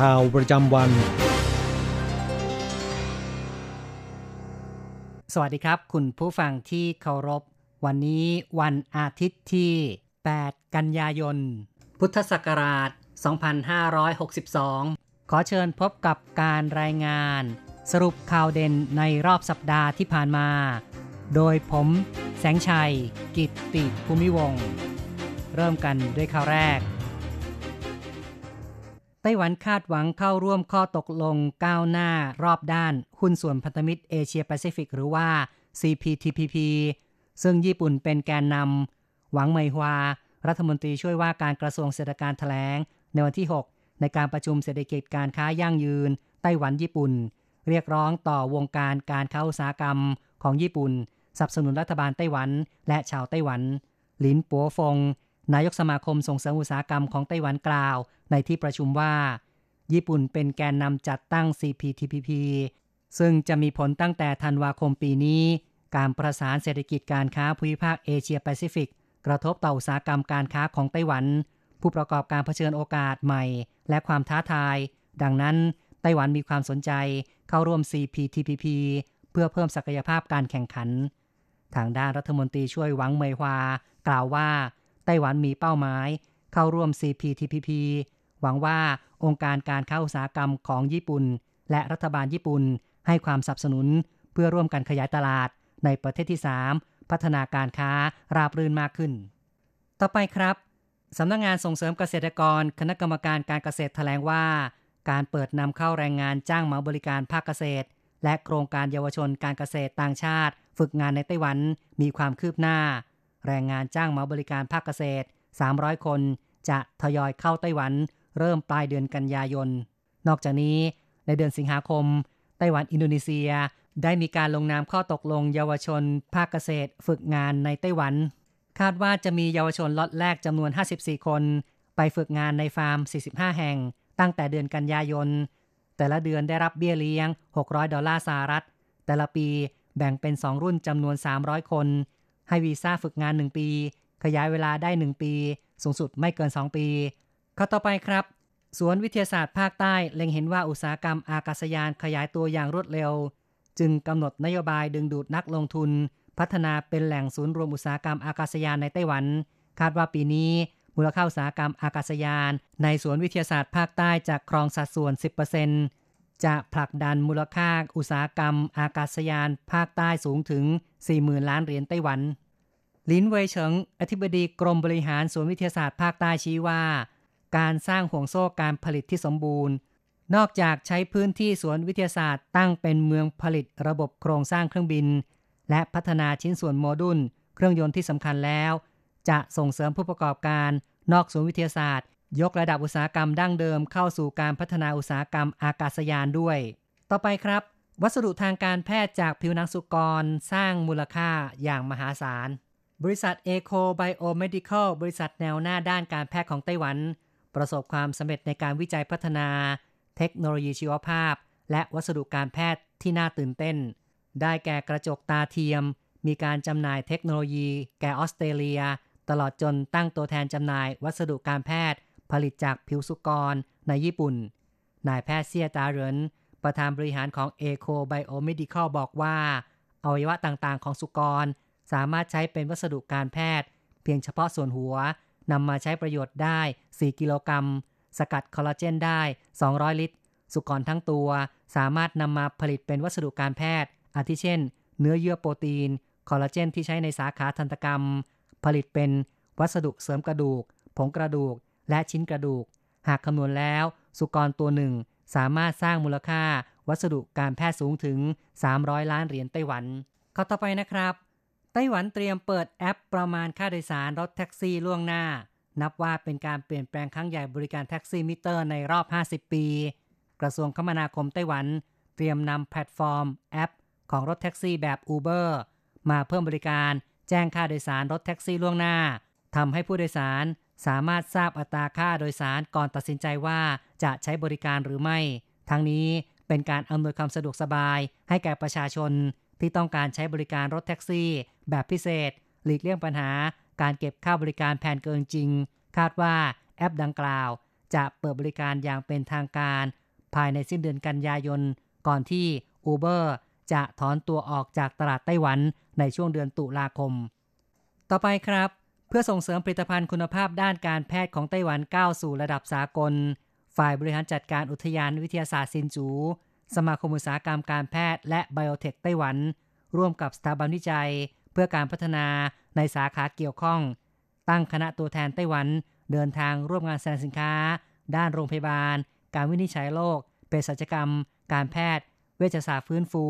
ข่าวประจำวัน สวัสดีครับ คุณผู้ฟังที่เคารพ วันนี้วันอาทิตย์ที่ 8 กันยายน พุทธศักราช 2562 ขอเชิญพบกับการรายงาน สรุปข่าวเด่นในรอบสัปดาห์ที่ผ่านมา โดยผมแสงชัย กิตติภูมิวงศ์เริ่มกันด้วยข่าวแรก ไต้หวันคาดหวังเข้าร่วมข้อตกลงก้าวหน้ารอบด้าน หุ้นส่วนพันธมิตรเอเชียแปซิฟิกหรือว่า CPTPP ซึ่งญี่ปุ่นเป็นแกนนำหวังไมฮวา รัฐมนตรีช่วยว่าการกระทรวงเศรษฐการแถลง ในวันที่ 6 ในการประชุมเศรษฐกิจการค้ายั่งยืน ไต้หวันญี่ปุ่น เรียกร้องต่อวงการการค้าอุตสาหกรรมของญี่ปุ่นสนับสนุนรัฐบาลไต้หวัน และชาวไต้หวัน หลินปัวฟง นายกสมาคมส่งเสริมอุตสาหกรรมของไต้หวันกล่าว ในที่ประชุมว่า ญี่ปุ่นเป็นแกนนำจัดตั้ง CPTPP ซึ่งจะมีผลตั้งแต่ธันวาคมปีนี้ การประสานเศรษฐกิจการค้าภูมิภาคเอเชียแปซิฟิก กระทบต่ออุตสาหกรรมการค้าของไต้หวัน ผู้ประกอบการเผชิญโอกาสใหม่ และความท้าทาย ดังนั้น ไต้หวันมีความสนใจเข้าร่วม CPTPP เพื่อเพิ่มศักยภาพการแข่งขัน ทางด้านรัฐมนตรีช่วยหวังเมยฮวากล่าวว่า ต้หวันมีเป้าหมาย เข้าร่วม CPTPP หวังว่าองค์การการค้าอุตสาหกรรมของญี่ปุ่น และรัฐบาลญี่ปุ่น ให้ความสนับสนุน เพื่อร่วมกันขยายตลาด ในประเทศที่ 3 พัฒนาการค้าราบรื่นมากขึ้น ต่อไปครับสำนักงงานส่งเสริมเกษตรกร คณะกรรมการการเกษตรแถลงว่า การเปิดนำเข้าแรงงานจ้างเหมาบริการภาคเกษตร และโครงการเยาวชนการเกษตรต่างชาติ ฝึกงานในไต้หวันมีความคืบหน้า แรงงานจ้างเหมาบริการภาคเกษตร 300 คน จะทยอยเข้าไต้หวัน เริ่มปลายเดือนกันยายน นอกจากนี้ในเดือนสิงหาคม ไต้หวันอินโดนีเซียได้มีการลงนามข้อตกลงเยาวชน ภาคเกษตร ฝึกงานในไต้หวัน คาดว่าจะมีเยาวชนล็อตแรกจำนวน 54 คน ไปฝึกงานในฟาร์ม 45 แห่ง ตั้งแต่เดือนกันยายน แต่ละเดือนได้รับเบี้ยเลี้ยง 600 ดอลลาร์สหรัฐ แต่ละปีแบ่งเป็น 2 รุ่นจำนวน 300 คน ให้วีซ่าฝึกงาน 1 ปี ขยายเวลาได้ 1 ปี สูงสุดไม่เกิน 2 ปีข้อต่อไปครับ สวนวิทยาศาสตร์ภาคใต้เล็งเห็นว่าอุตสาหกรรมอากาศยานขยายตัวอย่างรวดเร็ว จึงกำหนดนโยบายดึงดูดนักลงทุน พัฒนาเป็นแหล่งศูนย์รวมอุตสาหกรรมอากาศยานในไต้หวัน คาดว่าปีนี้มูลค่าอุตสาหกรรมอากาศยาน ในสวนวิทยาศาสตร์ภาคใต้จะครองสัดส่วน 10% จะผลักดันมูลค่าอุตสาหกรรม อากาศยาน ภาคใต้สูงถึง 40,000 ล้านเหรียญไต้หวันลินเวยเฉิง อธิบดีกรมบริหารสวนวิทยาศาสตร์ภาคใต้ชี้ว่า การสร้างห่วงโซ่การผลิตที่สมบูรณ์ นอกจากใช้พื้นที่สวนวิทยาศาสตร์ตั้งเป็นเมืองผลิตระบบโครงสร้างเครื่องบิน และพัฒนาชิ้นส่วนโมดูล เครื่องยนต์ที่สำคัญแล้ว จะส่งเสริมผู้ประกอบการนอกสวนวิทยาศาสตร์ ยกระดับอุตสาหกรรมดั้งเดิมเข้าสู่การพัฒนาอุตสาหกรรมอากาศยานด้วย ต่อไปครับ วัสดุทางการแพทย์จากผิวหนังสุกรสร้างมูลค่าอย่างมหาศาล บริษัท ACRO Biomedical บริษัทแนวหน้าด้านการแพทย์ของไต้หวัน ประสบความสำเร็จในการวิจัยพัฒนา เทคโนโลยีชีวภาพ และวัสดุการแพทย์ที่น่าตื่นเต้น ได้แก่กระจกตาเทียม มีการจำหน่ายเทคโนโลยี แก่ออสเตรเลีย ตลอดจนตั้งตัวแทนจำหน่ายวัสดุการแพทย์ ผลิตจากผิวสุกรในญี่ปุ่น นายแพทย์เซียตาเหรินประธานบริหารของ Eco Biomedical บอกว่า อวัยวะต่างๆ ของสุกร สามารถใช้เป็นวัสดุการแพทย์ เพียงเฉพาะส่วนหัวนำมาใช้ประโยชน์ได้ 4 กิโลกรัม สกัดคอลลาเจนได้ 200 ลิตร สุกรทั้งตัว สามารถนำมาผลิตเป็นวัสดุการแพทย์ อาทิเช่น เนื้อเยื่อโปรตีน คอลลาเจนที่ใช้ในสาขาทันตกรรม ผลิตเป็นวัสดุเสริมกระดูก ผงกระดูก และชิ้นกระดูก หากคำนวณแล้ว สุกรตัวหนึ่งสามารถสร้างมูลค่า วัสดุการแพทย์สูงถึง 300 ล้านเหรียญไต้หวันข้อต่อไปนะครับ ไต้หวันเตรียมเปิดแอปประมาณค่าโดยสารรถแท็กซี่ล่วงหน้า นับว่าเป็นการเปลี่ยนแปลงครั้งใหญ่บริการแท็กซี่มิเตอร์ในรอบ 50 ปี กระทรวงคมนาคมไต้หวัน เตรียมนำแพลตฟอร์มแอป ของรถแท็กซี่แบบ Uber มาเพิ่มบริการ แจ้งค่าโดยสารรถแท็กซี่ล่วงหน้าทำให้ผู้โดยสาร สามารถทราบอัตราค่าโดยสารก่อนตัดสินใจว่าจะใช้บริการหรือไม่ ทั้งนี้เป็นการอำนวยความสะดวกสบาย ให้แก่ประชาชนที่ต้องการใช้บริการรถแท็กซี่ แบบพิเศษ หลีกเลี่ยงปัญหา การเก็บค่าบริการแผนเกินจริง คาดว่าแอปดังกล่าว จะเปิดบริการอย่างเป็นทางการ ภายในสิ้นเดือนกันยายน ก่อนที่ Uber จะถอนตัวออกจากตลาดไต้หวันในช่วงเดือนตุลาคม ต่อไปครับ เพื่อส่งเสริมผลิตภัณฑ์คุณภาพด้านการแพทย์ของไต้หวันก้าวสู่ระดับสากล ฝ่ายบริหารจัดการอุทยานวิทยาศาสตร์ซินจู สมาคมอุตสาหกรรมการแพทย์และไบโอเทคไต้หวัน ร่วมกับสถาบันวิจัย เพื่อการพัฒนาในสาขาเกี่ยวข้อง ตั้งคณะตัวแทนไต้หวัน เดินทางร่วมงานแสดงสินค้า ด้านโรงพยาบาล การวินิจฉัยโรคเภสัชกรรม การแพทย์ เวชศาสตร์ฟื้นฟู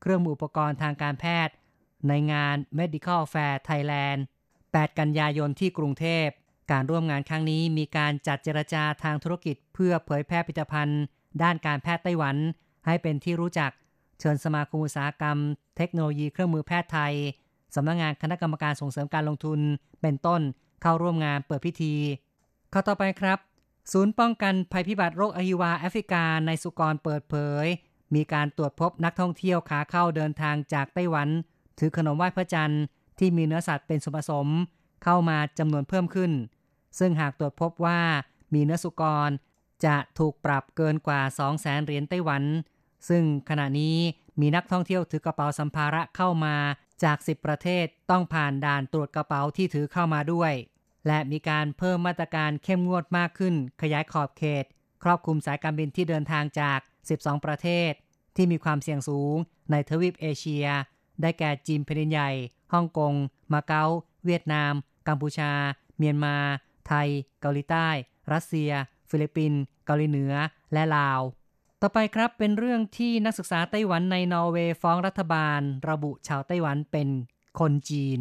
เครื่องมืออุปกรณ์ทางการแพทย์ ในงาน Medical Fair Thailand 8 กันยายนที่กรุงเทพ การร่วมงานครั้งนี้มีการจัดเจรจาทางธุรกิจเพื่อเผยแพร่ผลิตภัณฑ์ ด้านการแพทย์ไต้หวัน ให้เป็นที่รู้จัก เชิญสมาคมอุตสาหกรรม เทคโนโลยีเครื่องมือแพทย์ไทยสำนักงงานคณะกรรมการส่งเสริมการลงทุน เป็นต้นเข้าร่วมงานเปิดพิธีข้อต่อไปครับ ศูนย์ป้องกันภัยพิบัติโรคอหิวาแอฟริกาในสุกรเปิดเผย มีการตรวจพบนักท่องเที่ยวขาเข้าเดินทางจากไต้หวัน ถือขนมไหว้พระจันทร์ ที่มีเนื้อสัตว์เป็นส่วนผสมเข้ามาจำนวนเพิ่มขึ้น ซึ่งหากตรวจพบว่ามีเนื้อสุกร จะถูกปรับเกินกว่า 2 0 0แสนเหรียญไต้หวัน ซึ่งขณะนี้มีนักท่องเที่ยวถือกระเป๋าสัมภาระเข้ามาจาก 10 ประเทศต้องผ่านด่านตรวจกระเป๋าที่ถือเข้ามาด้วย และมีการเพิ่มมาตรการเข้มงวดมากขึ้น ขยายขอบเขต ครอบคลุมสายการบินที่เดินทางจาก 12 ประเทศ ที่มีความเสี่ยงสูงในทวีปเอเชีย ได้แก่จีนแผ่นดินใหญ่ ฮ่องกง มาเก๊า เวียดนาม กัมพูชา เมียนมา ไทย เกาหลีใต้ รัสเซีย ฟิลิปปินส์ เกาหลีเหนือ และลาว ต่อไปครับเป็นเรื่องที่นักศึกษาไต้หวันในนอร์เวย์ฟ้องรัฐบาล ระบุชาวไต้หวันเป็นคนจีน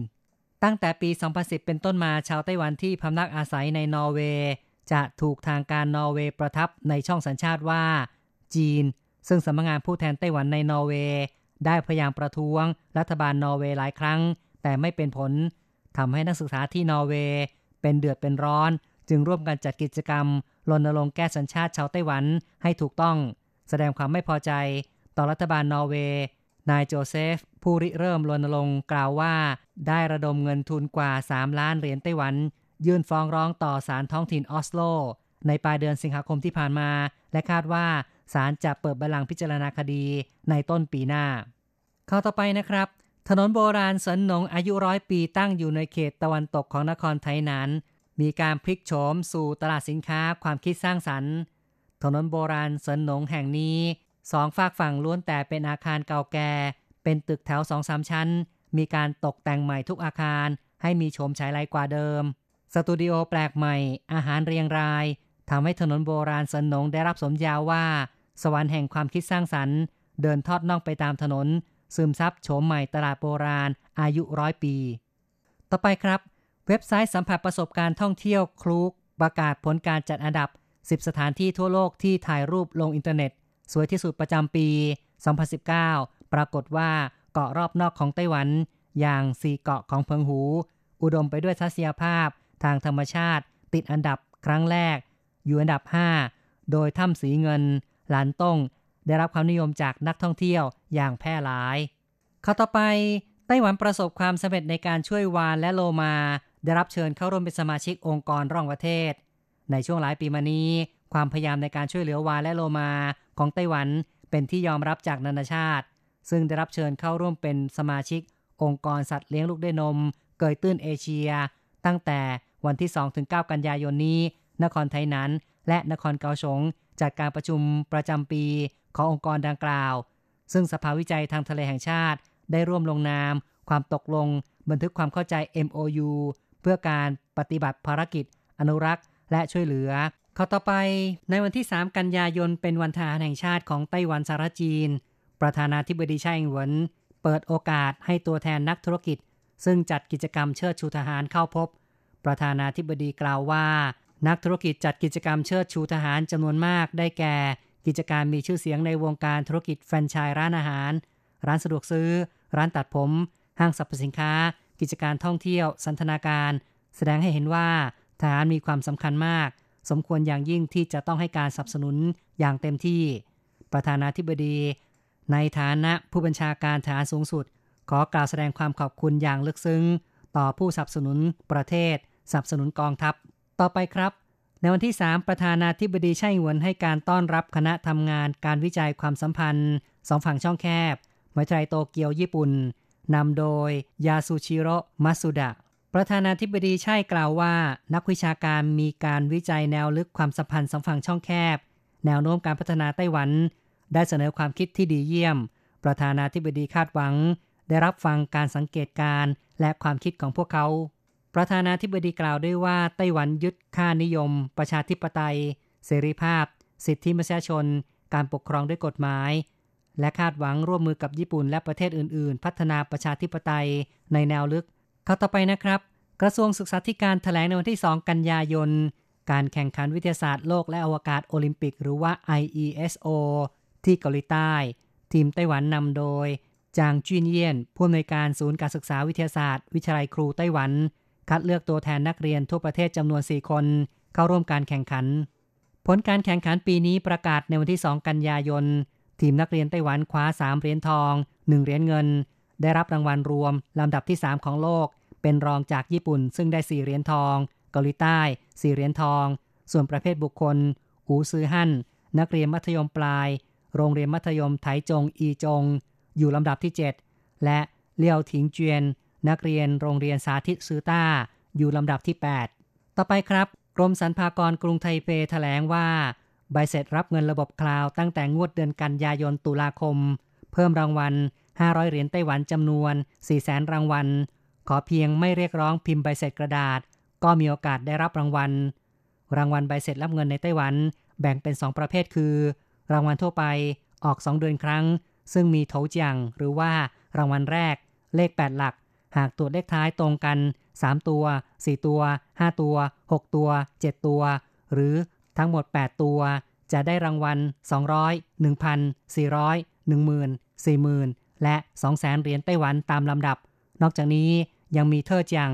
ตั้งแต่ปี 2010 เป็นต้นมาชาวไต้หวันที่พำนักอาศัยในนอร์เวย์จะถูกทางการนอร์เวย์ประทับในช่องสัญชาติว่า จีน ซึ่งสำนักงานผู้แทนไต้หวันในนอร์เวย์ ได้พยายามประท้วง รัฐบาลนอร์เวย์หลายครั้ง แต่ไม่เป็นผลทำให้นักศึกษาที่นอร์เวย์เป็นเดือดเป็นร้อน จึงร่วมกันจัดกิจกรรมรณรงค์แก้สัญชาติชาวไต้หวันให้ถูกต้อง แสดงความไม่พอใจ ต่อรัฐบาลนอร์เวย์นายโจเซฟ ผู้ริเริ่มรณรงค์กล่าวว่า ได้ระดมเงินทุนกว่า 3 ล้านเหรียญไต้หวัน ยื่นฟ้องร้องต่อศาลท้องถิ่นออสโล ในปลายเดือนสิงหาคมที่ผ่านมา และคาดว่า ศาลจะเปิดบัลลังก์พิจารณาคดีในต้นปีหน้า เข้าต่อไปนะครับ ถนนโบราณสันหนงอายุร้อยปีตั้งอยู่ในเขตตะวันตกของนครไทยนั้น มีการพลิกโฉมสู่ตลาดสินค้าความคิดสร้างสรรค์ ถนนโบราณสันหนงแห่งนี้สองฝากฝั่งล้วนแต่เป็นอาคารเก่าแก่ เป็นตึกแถวสองสามชั้น มีการตกแต่งใหม่ทุกอาคารให้มีโฉมฉายไลกว่าเดิม สตูดิโอแปลกใหม่ อาหารเรียงรายทำให้ถนนโบราณสันนงได้รับสมญาว่า สวรรค์แห่งความคิดสร้างสรรค์ เดินทอดน่องไปตามถนน ซึมซับโฉมใหม่ตลาดโบราณ อายุร้อยปี ต่อไปครับ เว็บไซต์สัมผัสประสบการณ์ท่องเที่ยวคลูกประกาศผลการจัดอันดับ 10 สถานที่ทั่วโลกที่ถ่ายรูปลงอินเทอร์เน็ต สวยที่สุดประจำปี 2019 ปรากฏว่าเกาะรอบนอกของไต้หวัน อย่างสี่เกาะของเพิงหู อุดมไปด้วยทัศนียภาพ ทางธรรมชาติ ติดอันดับครั้งแรก อยู่อันดับ 5 โดยถ้ำสีเงิน หลานต้งได้รับความนิยมจากนักท่องเที่ยวอย่างแพร่หลายข้าต่อไปไต้หวันประสบความสำเร็จในการช่วยวานและโลมา ได้รับเชิญเข้าร่วมเป็นสมาชิกองค์กรร่องประเทศ ในช่วงหลายปีมานี้ ความพยายามในการช่วยเหลือวานและโลมาของไต้หวันเป็นที่ยอมรับจากนานาชาติ ซึ่งได้รับเชิญเข้าร่วมเป็นสมาชิก องค์กรสัตว์เลี้ยงลูกด้วยนม เกยตื้นเอเชีย ตั้งแต่วันที่ 2-9 กันยายนนี้ นครไทยนั้น และนครเกาสง จัดการประชุมประจำปีขององค์กรดังกล่าว ซึ่งสภาวิจัยทางทะเลแห่งชาติ ได้ร่วมลงนาม ความตกลง บันทึกความเข้าใจ MOU เพื่อการปฏิบัติภารกิจ อนุรักษ์ และช่วยเหลือข้อต่อไปในวันที่ 3 กันยายนเป็นวันทหารแห่งชาติของไต้หวันสารจีน ประธานาธิบดีไช่อิงหวนเปิดโอกาสให้ตัวแทนนักธุรกิจ ซึ่งจัดกิจกรรมเชิดชูทหารเข้าพบ ประธานาธิบดีกล่าวว่า นักธุรกิจจัดกิจกรรมเชิดชูทหารจำนวนมากได้แก่ กิจการมีชื่อเสียงในวงการธุรกิจแฟรนไชส์ร้านอาหาร ร้านสะดวกซื้อ ร้านตัดผม ห้างสรรพสินค้า กิจการท่องเที่ยว สันทนาการ แสดงให้เห็นว่าทหารมีความสำคัญมาก สมควรอย่างยิ่งที่จะต้องให้การสนับสนุนอย่างเต็มที่ ประธานาธิบดี ในฐานะผู้บัญชาการทหารสูงสุด ขอกล่าวแสดงความขอบคุณอย่างลึกซึ้ง ต่อผู้สนับสนุนประเทศสนับสนุนกองทัพ ต่อไปครับ ในวันที่ 3 ประธานาธิบดีไช่หวนให้การต้อนรับคณะทำงานการวิจัยความสัมพันธ์สองฝั่งช่องแคบมหาวิทยาลัยโตเกียวญี่ปุ่นนำโดยยาสุชิโร่มัสุดะ ประธานาธิบดีใช่กล่าวว่า นักวิชาการมีการวิจัยแนวลึกความสัมพันธ์สองฝั่งช่องแคบ แนวโน้มการพัฒนาไต้หวัน ได้เสนอความคิดที่ดีเยี่ยม ประธานาธิบดีคาดหวัง ได้รับฟังการสังเกตการและความคิดของพวกเขา ประธานาธิบดีกล่าวด้วยว่าไต้หวันยึดค่านิยม ประชาธิปไตย เสรีภาพ สิทธิมนุษยชน การปกครองด้วยกฎหมาย และคาดหวังร่วมมือกับญี่ปุ่นและประเทศอื่น ๆ พัฒนาประชาธิปไตยในแนวลึกเข้าต่อไปนะครับ กระทรวงศึกษาธิการถแถลงในวันที่ 2 กันยายน การแข่งขันวิทยาศาสตร์โลกและอวกาศโอลิมปิก หรือว่า IESO ที่เกาหลีใต้ ทีมไต้หวันนำโดยจางจุนเยียนผู้อำนวยการศูนย์การศึกษาวิทยาศาสตร์ วิทยาลัยครูไต้หวัน คัดเลือกตัวแทนนักเรียนทั่วประเทศจำนวน 4 คน เข้าร่วมการแข่งขัน ผลการแข่งขันปีนี้ประกาศในวันที่ 2 กันยายน ทีมนักเรียนไต้หวันคว้า 3 เหรียญทอง 1 เหรียญเงิน ได้รับรางวัลรวมลำดับที่ 3 ของโลก เป็นรองจากญี่ปุ่น ซึ่งได้ 4 เหรียญทอง เกาหลีใต้ 4 เหรียญทอง ส่วนประเภทบุคคล อูซือฮั่น นักเรียนมัธยมปลาย โรงเรียนมัธยมไถจงอีจง อยู่ลำดับที่ 7 และเลียวถิงเจียน นักเรียนโรงเรียนสาธิตซือต้า อยู่ลำดับที่ 8 ต่อไปครับ กรมสรรพากรกรุงไทเปแถลงว่า ใบเสร็จรับเงินระบบคลาวตั้งแต่งวดเดือนกันยายนตุลาคม เพิ่มรางวัล 500 เหรียญไต้หวันจำนวน 400,000 รางวัล ขอเพียงไม่เรียกร้องพิมพ์ใบเสร็จกระดาษ ก็มีโอกาสได้รับรางวัล รางวัลใบเสร็จรับเงินในไต้หวัน แบ่งเป็น 2 ประเภทคือ รางวัลทั่วไปออก 2 เดือนครั้ง ซึ่งมีโถจิงหรือว่ารางวัลแรก เลข 8 หลัก หากตัวเลขท้ายตรงกัน 3 ตัว 4 ตัว 5 ตัว 6 ตัว 7 ตัว หรือทั้งหมด 8 ตัว จะได้รางวัล 200 1,000 400 10,000 40,000 และ 200,000 เหรียญไต้หวันตามลำดับ นอกจากนี้ยังมีเทอร์จัง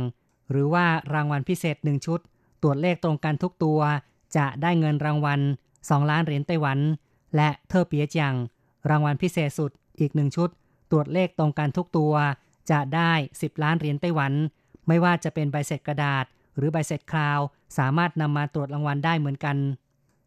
หรือว่ารางวัลพิเศษ 1 ชุดตรวจเลขตรงกันทุกตัว จะได้เงินรางวัล 2 ล้านเหรียญไต้หวัน และเทอร์เปียจัง รางวัลพิเศษสุดอีก 1 ชุดตรวจเลขตรงกันทุกตัว จะได้ 10 ล้านเหรียญไต้หวัน ไม่ว่าจะเป็นใบเสร็จกระดาษ หรือใบเสร็จคราว สามารถนำมาตรวจรางวัลได้เหมือนกัน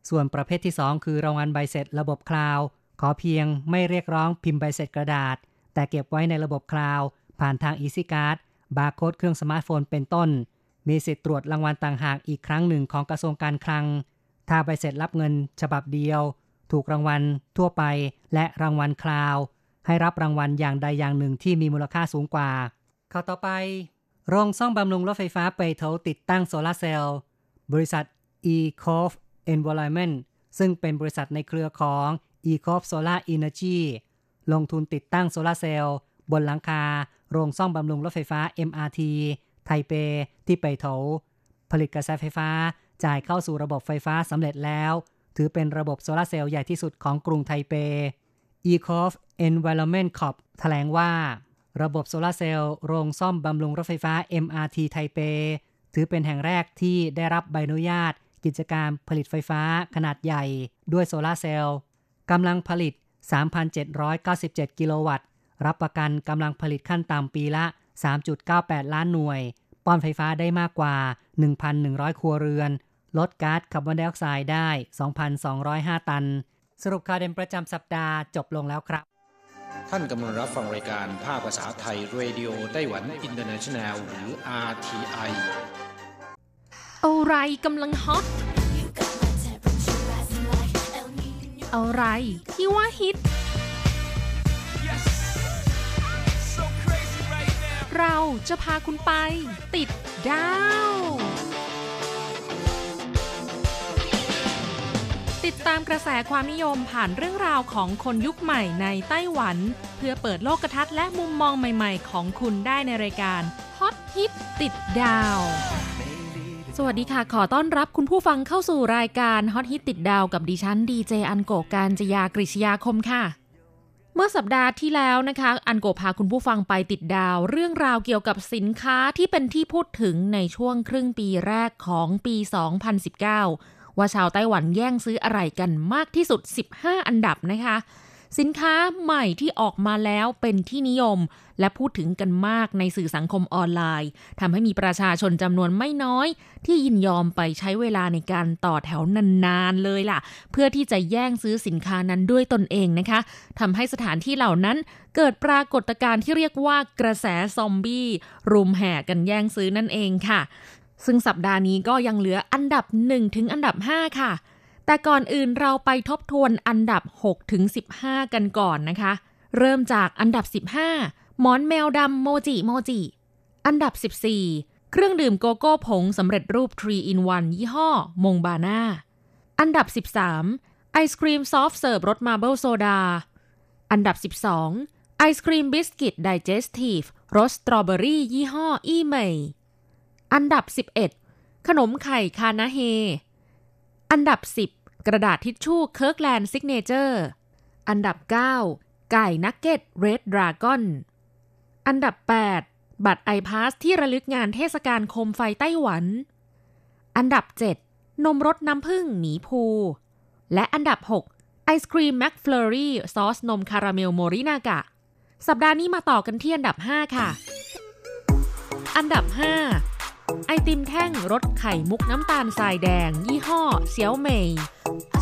ส่วนประเภทที่ 2 คือรางวัลใบเสร็จระบบคลาวขอเพียงไม่เรียกร้องพิมพ์ใบเสร็จกระดาษ แต่เก็บไว้ในระบบคลาวผ่านทาง Easy Card บาร์โค้ดเครื่องสมาร์ทโฟนเป็นต้น มีสิทธิ์ตรวจรางวัลต่างหากอีกครั้งหนึ่งของกระทรวงการคลัง ถ้าใบเสร็จรับเงินฉบับเดียว ถูกรางวัลทั่วไปและรางวัลคลาวด์ ให้รับรางวัลอย่างใดอย่างหนึ่งที่มีมูลค่าสูงกว่า ข้อต่อไป โรงซ่อมบำรุงรถไฟฟ้าเป่ยโถวติดตั้งโซลาร์เซลล์ บริษัท e c o f Environment ซึ่งเป็นบริษัทในเครือของ e c o f Solar Energy ลงทุนติดตั้งโซลาร์เซลล์ บนหลังคา โรงซ่อมบำรุงรถไฟฟ้า MRT ไทเปที่ไปเถาผลิตกระแสไฟฟ้าจ่ายเข้าสู่ระบบไฟฟ้าสำเร็จแล้ว ถือเป็นระบบโซลาร์เซลล์ใหญ่ที่สุดของกรุงไทเป e c o f Environment Corp แถลงว่า ระบบโซลาร์เซลล์โรงซ่อมบำรุงรถไฟฟ้า MRT ไทเป ถือเป็นแห่งแรกที่ได้รับใบอนุญาต กิจการผลิตไฟฟ้าขนาดใหญ่ ด้วยโซลาร์เซลล์กำลังผลิต 3,797 กิโลวัตต์ รับประกันกำลังผลิตขั้นต่ำปีละ 3.98 ล้านหน่วย ป้อนไฟฟ้าได้มากกว่า 1,100 ครัวเรือน ลดก๊าซคาร์บอนไดออกไซด์ได้ 2,205 ตัน สรุปข่าวเด่นประจำสัปดาห์จบลงแล้วครับ ท่านกำลังรับฟังรายการภาคภาษาไทย Radio Taiwan International หรือ RTI อะไรกำลังฮอตอะไรที่ว่าฮิต เราจะพาคุณไปติดดาว ติดตามกระแสความนิยมผ่านเรื่องราวของคนยุคใหม่ในไต้หวัน เพื่อเปิดโลกทัศน์และมุมมองใหม่ๆ ของคุณได้ในรายการฮอตฮิตติดดาว สวัสดีค่ะ ขอต้อนรับคุณผู้ฟังเข้าสู่รายการฮอตฮิตติดดาวกับดิฉันดีเจอันโกการจยากริชยาคมค่ะเมื่อสัปดาห์ที่แล้วนะคะ อันโกพาคุณผู้ฟังไปติดดาว เรื่องราวเกี่ยวกับสินค้าที่เป็นที่พูดถึงในช่วงครึ่งปีแรกของปี 2019 ว่าชาวไต้หวันแย่งซื้ออะไรกันมากที่สุด 15 อันดับนะคะ สินค้าใหม่ที่ออกมาแล้วเป็นที่นิยม และพูดถึงกันมากในสื่อสังคมออนไลน์ทำให้มีประชาชนจำนวนไม่น้อย ที่ยินยอมไปใช้เวลาในการต่อแถวนานๆเลยล่ะ เพื่อที่จะแย่งซื้อสินค้านั้นด้วยตนเองนะคะทำให้สถานที่เหล่านั้นเกิดปรากฏการณ์ที่เรียกว่ากระแสซอมบี้รุมแห่กันแย่งซื้อนั่นเองค่ะ ซึ่งสัปดาห์นี้ก็ยังเหลืออันดับ 1 ถึงอันดับ 5 ค่ะ แต่ก่อนอื่นเราไปทบทวนอันดับ 6 ถึง 15 กันก่อนนะคะ เริ่มจากอันดับ 15 หมอนแมวดำโมจิโมจิ อันดับ 14 เครื่องดื่มโกโก้ผงสำเร็จรูป 3 in 1 ยี่ห้อ Monbana อันดับ 13 ไอศครีม soft serve รส marble soda อันดับ 12 ไอศครีมบิสกิต digestive รสสตรอเบอรี่ยี่ห้ออี้เหม่ย อันดับ 11 ขนมไข่ Kanahei อันดับ 10 กระดาษทิชชู่ Kirkland Signature อันดับ 9 ไก่นักเก็ต Red Dragon อันดับ 8 บัตร iPASS ที่ระลึกงานเทศกาลโคมไฟไต้หวัน อันดับ 7 นมรสน้ำผึ้งหมีพูห์ และอันดับ 6 ไอศครีม McFlurry ซอสนมคาราเมล Morinaga สัปดาห์นี้มาต่อกันที่อันดับ 5 ค่ะ อันดับ 5 ไอติมแท่งรสไข่มุกน้ำตาลทรายแดง ยี่ห้อเซียวเหมย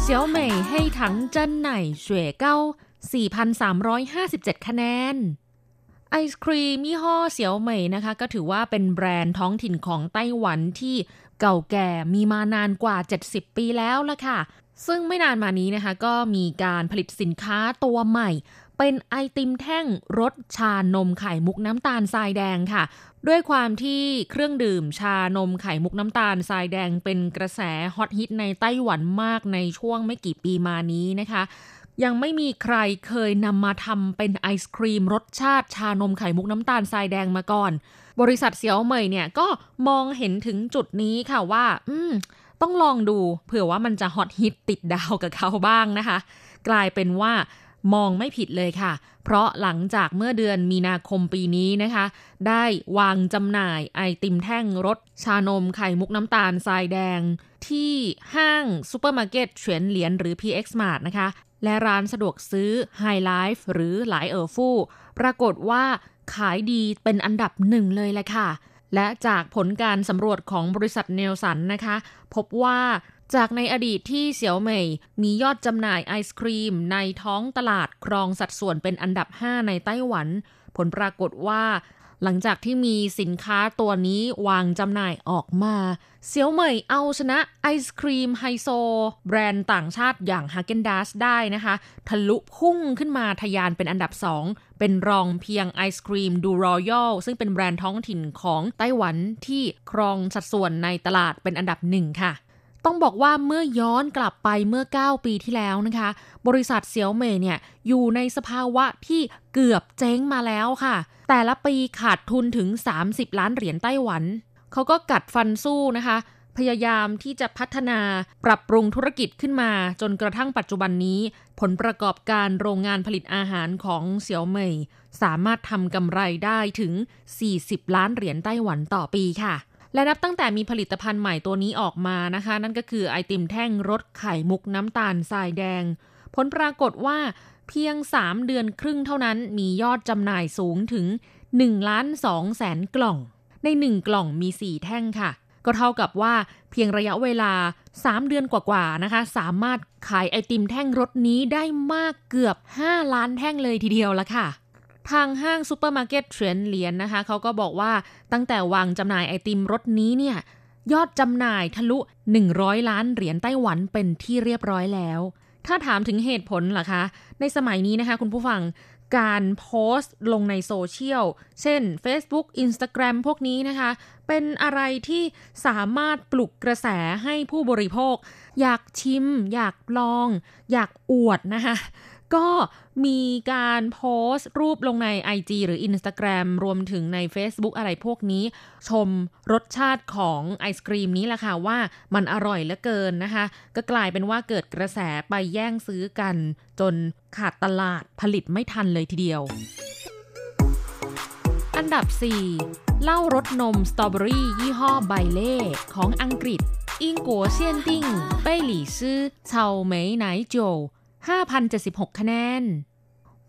เซียวเหมยให้ถังเจิ้นไหน่เฉวยเก้า 4,357 คะแนน ไอศครีมยี่ห้อเสียวเหมยนะคะ ก็ถือว่าเป็นแบรนด์ท้องถิ่นของไต้หวันที่เก่าแก่มีมานานกว่า 70 ปีแล้วละค่ะซึ่งไม่นานมานี้นะคะ ก็มีการผลิตสินค้าตัวใหม่ เป็นไอติมแท่งรสชานมไข่มุกน้ำตาลทรายแดงค่ะ ด้วยความที่เครื่องดื่มชานมไข่มุกน้ำตาลทรายแดงเป็นกระแสฮอตฮิตในไต้หวันมากในช่วงไม่กี่ปีมานี้นะคะยังไม่มีใครเคยนำมาทำเป็นไอศครีมรสชาติชานมไข่มุกน้ำตาลทรายแดงมาก่อน บริษัทเสี่ยวเหมยเนี่ยก็มองเห็นถึงจุดนี้ค่ะว่า อืม ต้องลองดูเผื่อว่ามันจะฮอตฮิตติดดาวกับเขาบ้างนะคะ กลายเป็นว่า มองไม่ผิดเลยค่ะ เพราะหลังจากเมื่อเดือนมีนาคมปีนี้นะคะ ได้วางจำหน่ายไอติมแท่งรสชานมไข่มุกน้ำตาลทรายแดง ที่ห้างซูเปอร์มาร์เก็ต全聯หรือ PX Mart นะคะ และร้านสะดวกซื้อ Hi-Life หรือ萊爾富ปรากฏว่าขายดีเป็นอันดับหนึ่งเลยแหละค่ะ และจากผลการสำรวจของบริษัท Nielsen นะคะ พบว่า จากในอดีตที่เสี่ยวเหมยมียอดจำหน่ายไอศครีม ในท้องตลาดครองสัดส่วนเป็นอันดับ 5 ในไต้หวัน ผลปรากฏว่าหลังจากที่มีสินค้าตัวนี้วางจำหน่ายออกมาเสี่ยวเหมยเอาชนะไอศครีมไฮโซ แบรนด์ต่างชาติอย่าง Häagen-Dazs ได้นะคะ ทะลุพุ่งขึ้นมาทะยานเป็นอันดับ 2 เป็นรองเพียงไอศครีมดูรอยัลซึ่งเป็นแบรนด์ท้องถิ่นของไต้หวันที่ครองสัดส่วนในตลาดเป็นอันดับหนึ่งค่ะ ต้องบอกว่าเมื่อย้อนกลับไปเมื่อ 9 ปีที่แล้วนะคะ บริษัทเซียวเมยเนี่ยอยู่ในสภาวะที่เกือบเจ๊งมาแล้วค่ะ แต่ละปีขาดทุนถึง 30 ล้านเหรียญไต้หวัน เขาก็กัดฟันสู้นะคะ พยายามที่จะพัฒนาปรับปรุงธุรกิจขึ้นมา จนกระทั่งปัจจุบันนี้ ผลประกอบการโรงงานผลิตอาหารของเสี่ยวเมยสามารถทำกำไรได้ถึง 40 ล้านเหรียญไต้หวันต่อปีค่ะ และนับตั้งแต่มีผลิตภัณฑ์ใหม่ตัวนี้ออกมานะคะ นั่นก็คือไอติมแท่งรสไข่มุกน้ำตาลทรายแดง ผลปรากฏว่าเพียง 3 เดือนครึ่งเท่านั้นมียอดจำหน่ายสูงถึง1ล้าน2แสนกล่อง ใน 1 กล่องมี 4 แท่งค่ะ ก็เท่ากับว่าเพียงระยะเวลา 3 เดือนกว่าๆนะคะ สามารถขายไอติมแท่งรสนี้ได้มากเกือบ 5 ล้านแท่งเลยทีเดียวละค่ะ ทางห้างซูเปอร์มาร์เก็ตเทรนเหรียญนะคะเขาก็บอกว่าตั้งแต่วางจำหน่ายไอติมรสนี้เนี่ยยอดจำหน่ายทะลุ 100 ล้านเหรียญไต้หวันเป็นที่เรียบร้อยแล้ว ถ้าถามถึงเหตุผลล่ะคะ ในสมัยนี้นะคะคุณผู้ฟังการโพสต์ลงในโซเชียล เช่น Facebook Instagram พวกนี้นะคะ เป็นอะไรที่สามารถปลุกกระแสให้ผู้บริโภค อยากชิม อยากลอง อยากอวดนะคะ ก็มีการโพสต์รูปลงใน IG หรือ Instagram รวมถึงใน Facebook อะไรพวกนี้ ชมรสชาติของไอศกรีมนี้แหละค่ะว่ามันอร่อยเหลือเกินนะคะ ก็กลายเป็นว่าเกิดกระแสไปแย่งซื้อกัน จนขาดตลาดผลิตไม่ทันเลยทีเดียว อันดับ 4เหล้ารสนมสตรอเบอรี่ยี่ห้อ Baileys ของอังกฤษ英國限定 5,076 คะแนน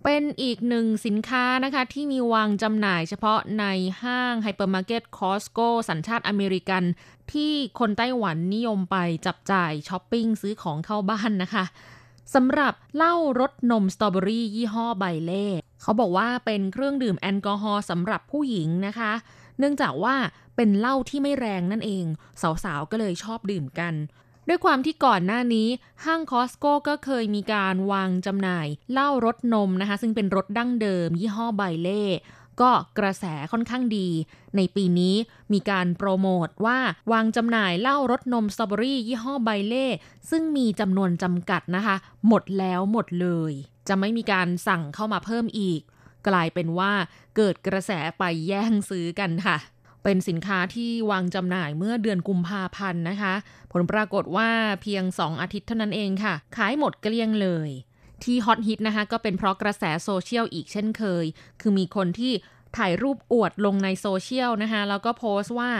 เป็นอีกหนึ่งสินค้านะคะที่มีวางจำหน่ายเฉพาะในห้างไฮเปอร์มาร์เก็ต Costco สัญชาติอเมริกัน ที่คนไต้หวันนิยมไปจับจ่ายช้อปปิ้งซื้อของเข้าบ้านนะคะสำหรับเหล้ารสนมสตรอเบอรี่ยี่ห้อไบเล่เขาบอกว่าเป็นเครื่องดื่มแอลกอฮอล์สำหรับผู้หญิงนะคะ เนื่องจากว่าเป็นเหล้าที่ไม่แรงนั่นเอง สาวๆ ก็เลยชอบดื่มกัน ด้วยความที่ก่อนหน้านี้ห้างคอสโก้ก็เคยมีการวางจำหน่ายเหล้ารสนมนะคะ ซึ่งเป็นรสดั้งเดิม ยี่ห้อไบเล่ก็กระแสค่อนข้างดี ในปีนี้มีการโปรโมทว่าวางจำหน่ายเหล้ารสนมสตรอเบอรี่ยี่ห้อไบเล่ซึ่งมีจำนวนจำกัดนะคะ หมดแล้วหมดเลย จะไม่มีการสั่งเข้ามาเพิ่มอีก กลายเป็นว่าเกิดกระแสไปแย่งซื้อกันค่ะ เป็นสินค้าที่วางจำหน่ายเมื่อเดือนกุมภาพันธ์นะคะ ผลปรากฏว่าเพียง 2 อาทิตย์เท่านั้นเองค่ะ ขายหมดเกลี้ยงเลย ที่ฮอตฮิตนะคะก็เป็นเพราะกระแสโซเชียลอีกเช่นเคย คือมีคนที่ถ่ายรูปอวดลงในโซเชียลนะคะ แล้วก็โพสต์ว่า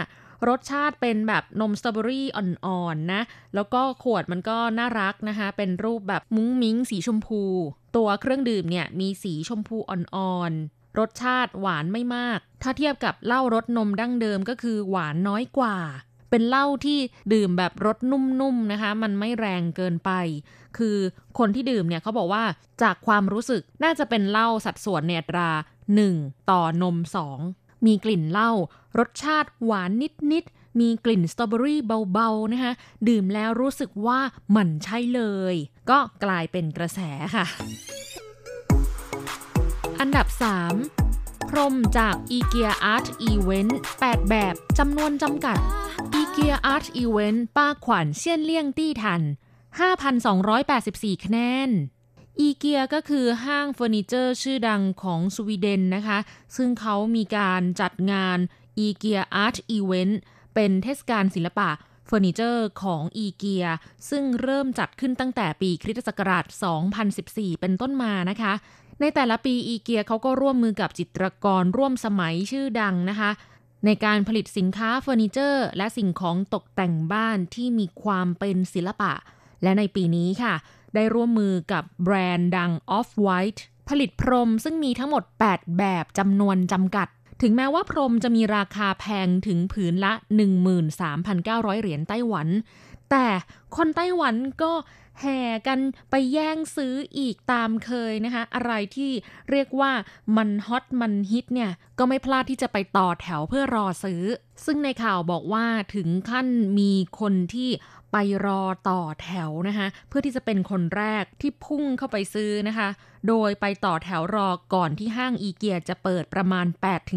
รสชาติเป็นแบบนมสตรอเบอรี่อ่อนๆนนะแล้วก็ขวดมันก็น่ารักนะคะ เป็นรูปแบบมุ้งมิ้งสีชมพู ตัวเครื่องดื่มเนี่ยมีสีชมพูอ่อนๆ รสชาติหวานไม่มาก ถ้าเทียบกับเหล้ารสนมดั้งเดิมก็คือหวานน้อยกว่า เป็นเหล้าที่ดื่มแบบรสนุ่มๆนะคะ มันไม่แรงเกินไป คือคนที่ดื่มเนี่ยเขาบอกว่าจากความรู้สึกน่าจะเป็นเหล้าสัดส่วนเนตรา 1 ต่อนม 2 มีกลิ่นเหล้ารสชาติหวานนิดๆมีกลิ่นสตรอเบอรี่เบาๆนะคะ ดื่มแล้วรู้สึกว่ามันใช่เลย ก็กลายเป็นกระแสค่ะ 13 พรมจาก IKEA Art Event 8 แบบจำนวนจำกัด IKEA Art Event ป้าขวัญเชี่ยนเลี่ยงตี้ทัน 5,284 คะแนนอีเกียก็คือห้างเฟอร์นิเจอร์ชื่อดังของสวีเดนนะคะ ซึ่งเขามีการจัดงาน IKEA Art Event เป็นเทศกาลศิลปะเฟอร์นิเจอร์ของอีเกียซึ่งเริ่มจัดขึ้นตั้งแต่ปีคริสตศักราช 2014 เป็นต้นมานะคะ ในแต่ละปีอีเกียเขาก็ร่วมมือกับจิตรกรร่วมสมัยชื่อดังนะคะ ในการผลิตสินค้าเฟอร์นิเจอร์ และสิ่งของตกแต่งบ้านที่มีความเป็นศิลปะ และในปีนี้ค่ะ ได้ร่วมมือกับแบรนด์ดัง Off-White ผลิตพรมซึ่งมีทั้งหมด 8 แบบจำนวนจำกัด ถึงแม้ว่าพรมจะมีราคาแพงถึงผืนละ 13,900 เหรียญไต้หวัน แต่คนไต้หวันก็ แห่กันไปแย่งซื้ออีกตามเคยนะคะ อะไรที่เรียกว่ามันฮอตมันฮิตเนี่ย ก็ไม่พลาดที่จะไปต่อแถวเพื่อรอซื้อ ซึ่งในข่าวบอกว่าถึงขั้นมีคนที่ ไปรอต่อแถวนะคะเพื่อที่จะเป็นคนแรกที่พุ่งเข้าไปซื้อนะคะ โดยไปต่อแถวรอก่อนที่ห้างอีเกียจะเปิดประมาณ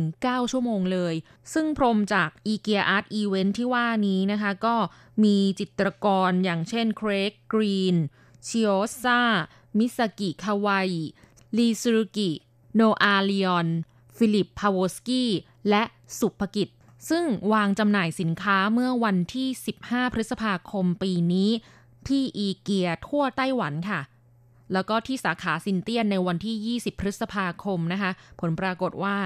8-9 ชั่วโมงเลย ซึ่งพรมจาก IKEA Art Event ที่ว่านี้นะคะ ก็มีจิตรกรอย่างเช่น Craig Green Chiaozza Misaki Kawai Lee Seulgi Noah Lyon Filip Pagowski และ Supakitch ซึ่งวางจำหน่ายสินค้าเมื่อวันที่ 15 พฤษภาคมปีนี้ ที่อีเกียทั่วไต้หวันค่ะ แล้วก็ที่สาขาซินเตียนในวันที่ 20 พฤษภาคมนะคะ ผลปรากฏว่า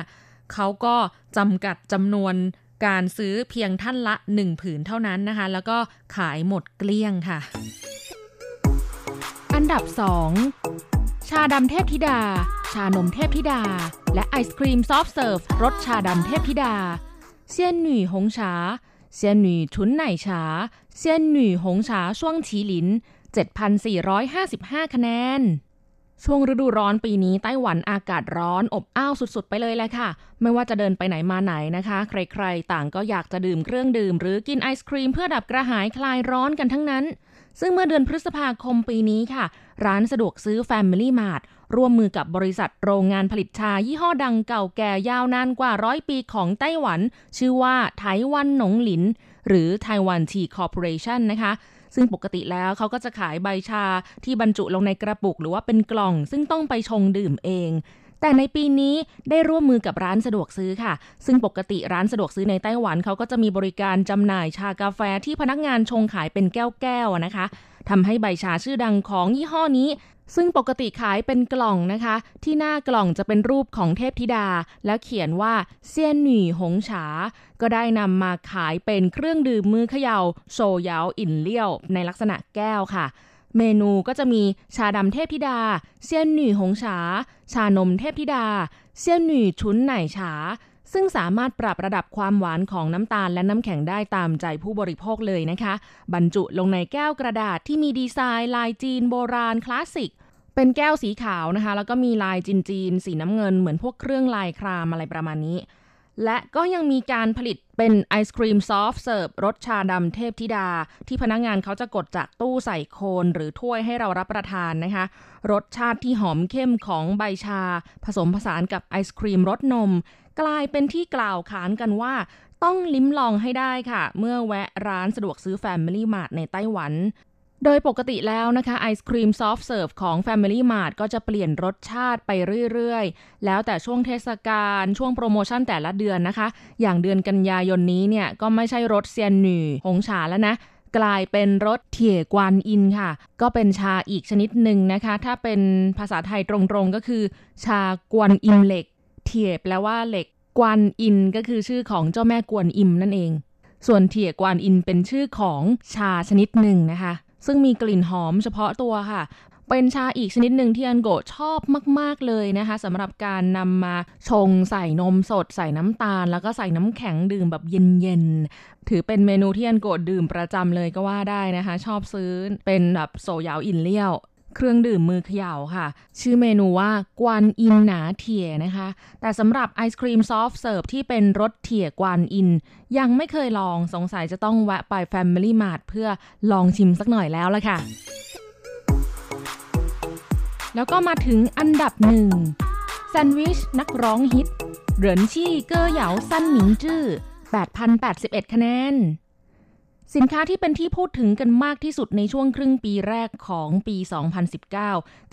เขาก็จำกัดจำนวนการซื้อเพียงท่านละ 1 ผืนเท่านั้นนะคะ แล้วก็ขายหมดเกลี้ยงค่ะ อันดับ 2 ชาดำเทพธิดา ชานมเทพธิดา และไอศครีม soft serve รสชาดำเทพธิดา 仙女紅茶 仙女醇奶茶 仙女紅茶霜淇淋 7,455 คะแนน ช่วงฤดูร้อนปีนี้ไต้หวันอากาศร้อนอบอ้าวสุดๆ ไปเลยแหละค่ะ ไม่ว่าจะเดินไปไหนมาไหนนะคะ ใครๆ ต่างก็อยากจะดื่มเครื่องดื่ม หรือกินไอศครีมเพื่อดับกระหายคลายร้อนกันทั้งนั้น ซึ่งเมื่อเดือนพฤษภาคมปีนี้ค่ะ ร้านสะดวกซื้อ Family Mart ร่วมมือกับบริษัทโรงงานผลิตชายี่ห้อดังเก่าแก่ยาวนานกว่าร้อยปีของไต้หวัน ชื่อว่าไต้หวันหนงหลิน หรือ Taiwan Tea Corporation นะคะซึ่งปกติแล้วเขาก็จะขายใบชาที่บรรจุลงในกระปุกหรือว่าเป็นกล่อง ซึ่งต้องไปชงดื่มเอง แต่ในปีนี้ได้ร่วมมือกับร้านสะดวกซื้อค่ะ ซึ่งปกติร้านสะดวกซื้อในไต้หวันเขาก็จะมีบริการจำหน่ายชากาแฟที่พนักงานชงขายเป็นแก้วๆนะคะทำให้ใบชาชื่อดังของยี่ห้อนี้ ซึ่งปกติขายเป็นกล่องนะคะ ที่หน้ากล่องจะเป็นรูปของเทพธิดา แล้วเขียนว่าเซียนหนี่หงฉา ก็ได้นำมาขายเป็นเครื่องดื่มมือเขยา่าโซยาวอินเลี้ยว ในลักษณะแก้วค่ะ เมนูก็จะมีชาดำเทพธิดาเซียนหนี่หงฉา ชานมเทพธิดาเซียนหนี่ชุนไหนฉาซึ่งสามารถปรับระดับความหวานของน้ำตาลและน้ำแข็งได้ตามใจผู้บริโภคเลยนะคะ บรรจุลงในแก้วกระดาษที่มีดีไซน์ลายจีนโบราณคลาสสิก เป็นแก้วสีขาวนะคะ แล้วก็มีลายจีนจีนสีน้ำเงินเหมือนพวกเครื่องลายครามอะไรประมาณนี้ และก็ยังมีการผลิตเป็นไอศครีม soft serve รสชาดำเทพธิดา ที่พนักงานเขาจะกดจากตู้ใส่โคนหรือถ้วยให้เรารับประทานนะคะ รสชาติที่หอมเข้มของใบชา ผสมผสานกับไอศครีมรสนม กลายเป็นที่กล่าวขานกันว่าต้องลิ้มลองให้ได้ค่ะ เมื่อแวะร้านสะดวกซื้อ Family Mart ในไต้หวัน โดยปกติแล้วนะคะไอศครีม soft serve ของ Family Mart ก็จะเปลี่ยนรสชาติไปเรื่อยๆ แล้วแต่ช่วงเทศกาลช่วงโปรโมชั่นแต่ละเดือนนะคะ อย่างเดือนกันยายนนี้เนี่ย ก็ไม่ใช่รส仙女紅茶 แล้วนะ กลายเป็นรส鐵觀音 ค่ะ ก็เป็นชาอีกชนิดหนึ่งนะคะ ถ้าเป็นภาษาไทยตรงๆก็คือ ชากวนอิมเหล็ก เถี่ยแปลว่าเหล็กกวนอินก็คือชื่อของเจ้าแม่กวนอิมนั่นเอง ส่วนเถี่ยกวนอินเป็นชื่อของชาชนิดหนึ่งนะคะ ซึ่งมีกลิ่นหอมเฉพาะตัวค่ะ เป็นชาอีกชนิดหนึ่งที่อันโกชอบมาก ๆ เลยนะคะสำหรับการนำมาชงใส่นมสด ใส่น้ำตาล แล้วก็ใส่น้ำแข็งดื่มแบบเย็น ๆ ถือเป็นเมนูที่อันโกดื่มประจำเลยก็ว่าได้นะคะ ชอบซื้อเป็นแบบ手搖飲料 เครื่องดื่มมือเขย่าค่ะ ชื่อเมนูว่า觀音拿鐵 นะคะ แต่สำหรับไอศครีม soft serve ที่เป็นรส鐵觀音 ยังไม่เคยลองสงสัยจะต้องแวะไป Family Mart เพื่อลองชิมสักหน่อยแล้วละค่ะ แล้วก็มาถึงอันดับหนึ่งแซนด์วิชนักร้องฮิตเหรินชี่เกอเหยาสั้นหมิงจื้อ8,081 คะแนน สินค้าที่เป็นที่พูดถึงกันมากที่สุดในช่วงครึ่งปีแรกของปี 2019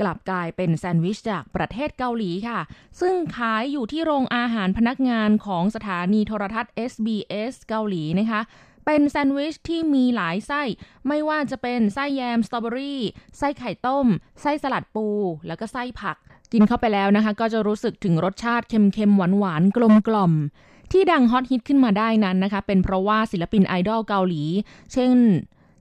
กลับกลายเป็นแซนด์วิชจากประเทศเกาหลีค่ะ ซึ่งขายอยู่ที่โรงอาหารพนักงานของสถานีโทรทัศน์ SBS เกาหลีนะคะเป็นแซนด์วิชที่มีหลายไส้ ไม่ว่าจะเป็นไส้แยมสตรอเบอรี่ไส้ไข่ต้ม ไส้สลัดปู แล้วก็ไส้ผัก กินเข้าไปแล้วนะคะ ก็จะรู้สึกถึงรสชาติเค็มๆหวานๆกลมๆ ที่ดังฮอตฮิตขึ้นมาได้นั้นนะคะ เป็นเพราะว่าศิลปินไอดอลเกาหลี เช่น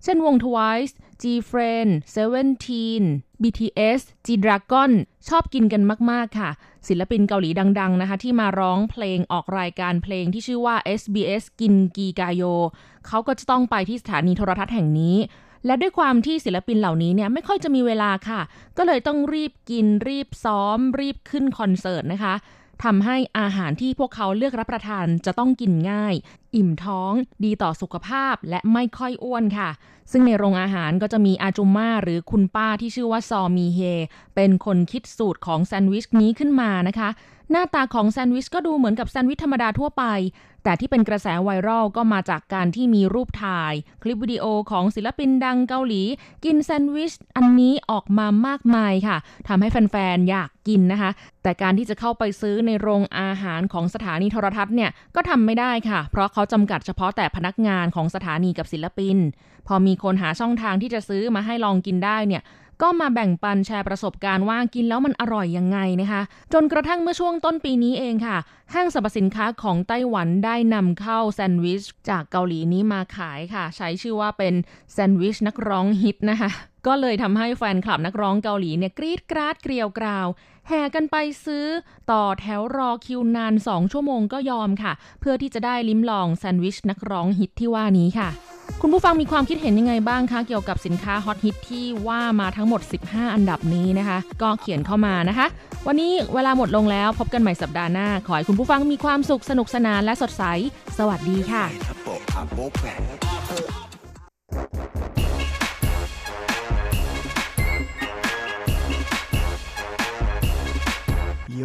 เช่นวง Twice G-Friend Seventeen BTS G-Dragon ชอบกินกันมาก ๆ ค่ะ ศิลปินเกาหลีดัง ๆ นะคะ ที่มาร้องเพลงออกรายการเพลงที่ชื่อว่า SBS กินกีกาโย เขาก็จะต้องไปที่สถานีโทรทัศน์แห่งนี้ และด้วยความที่ศิลปินเหล่านี้เนี่ยไม่ค่อยจะมีเวลาค่ะ ก็เลยต้องรีบกินรีบซ้อม รีบขึ้นคอนเสิร์ตนะคะ ทำให้อาหารที่พวกเขาเลือกรับประทานจะต้องกินง่าย อิ่มท้อง ดีต่อสุขภาพและไม่ค่อยอ้วนค่ะ ซึ่งในโรงอาหารก็จะมีอาจุมม่าหรือคุณป้าที่ชื่อว่าซอมีเฮ เป็นคนคิดสูตรของแซนด์วิชนี้ขึ้นมานะคะ หน้าตาของแซนด์วิชก็ดูเหมือนกับแซนด์วิชธรรมดาทั่วไป แต่ที่เป็นกระแสไวรัลก็มาจากการที่มีรูปถ่าย คลิปวิดีโอของศิลปินดังเกาหลี กินแซนด์วิชอันนี้ออกมามากมายค่ะทำให้แฟนๆ อยากกินนะคะ แต่การที่จะเข้าไปซื้อในโรงอาหารของสถานีโทรทัศน์เนี่ยก็ทำไม่ได้ค่ะ เพราะเขาจำกัดเฉพาะแต่พนักงานของสถานีกับศิลปิน พอมีคนหาช่องทางที่จะซื้อมาให้ลองกินได้เนี่ย ก็มาแบ่งปันแชร์ประสบการณ์ว่ากินแล้วมันอร่อยยังไงนะคะ จนกระทั่งเมื่อช่วงต้นปีนี้เองค่ะ ห้างสรรพสินค้าของไต้หวันได้นำเข้าแซนด์วิชจากเกาหลีนี้มาขายค่ะ ใช้ชื่อว่าเป็นแซนด์วิชนักร้องฮิตนะคะก็เลยทำให้แฟนคลับนักร้องเกาหลีเนี่ยกรีดกราดเกลียวกราว แห่กันไปซื้อต่อแถวรอคิวนาน 2 ชั่วโมงก็ยอมค่ะ เพื่อที่จะได้ลิ้มลองแซนด์วิชนักร้องฮิตที่ว่านี้ค่ะ คุณผู้ฟังมีความคิดเห็นยังไงบ้างคะ เกี่ยวกับสินค้าฮอตฮิตที่ว่ามาทั้งหมด 15 อันดับนี้นะคะ ก็เขียนเข้ามานะคะ วันนี้เวลาหมดลงแล้วพบกันใหม่สัปดาห์หน้า ขอให้คุณผู้ฟังมีความสุขสนุกสนานและสดใส สวัสดีค่ะ โย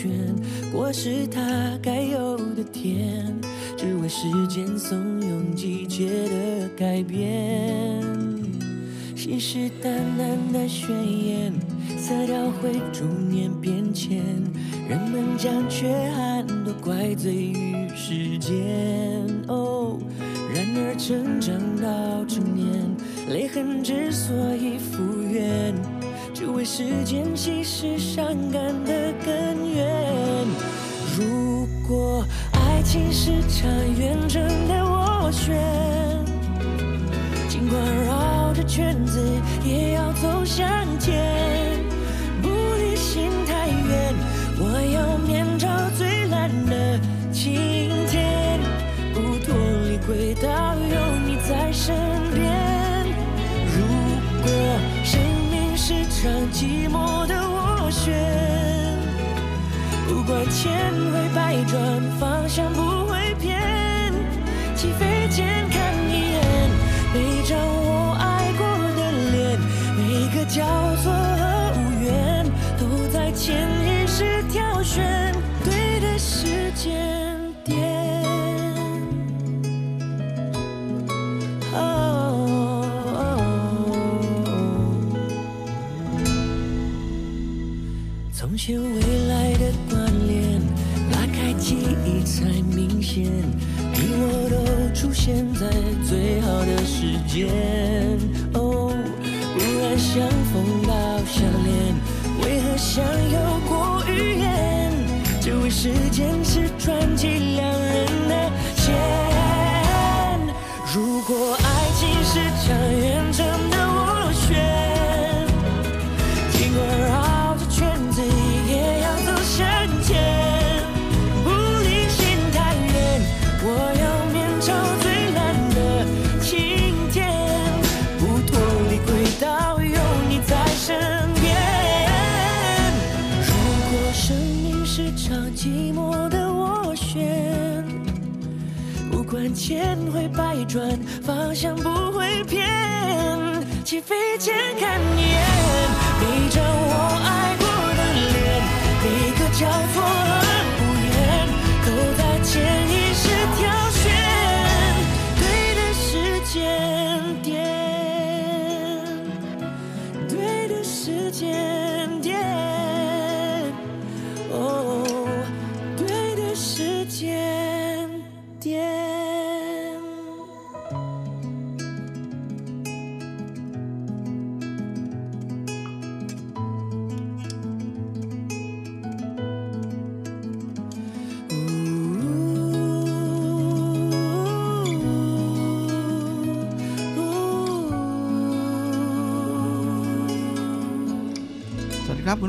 圈，果实它该有的甜，只为时间怂恿季节的改变。信誓旦旦的宣言，色调会逐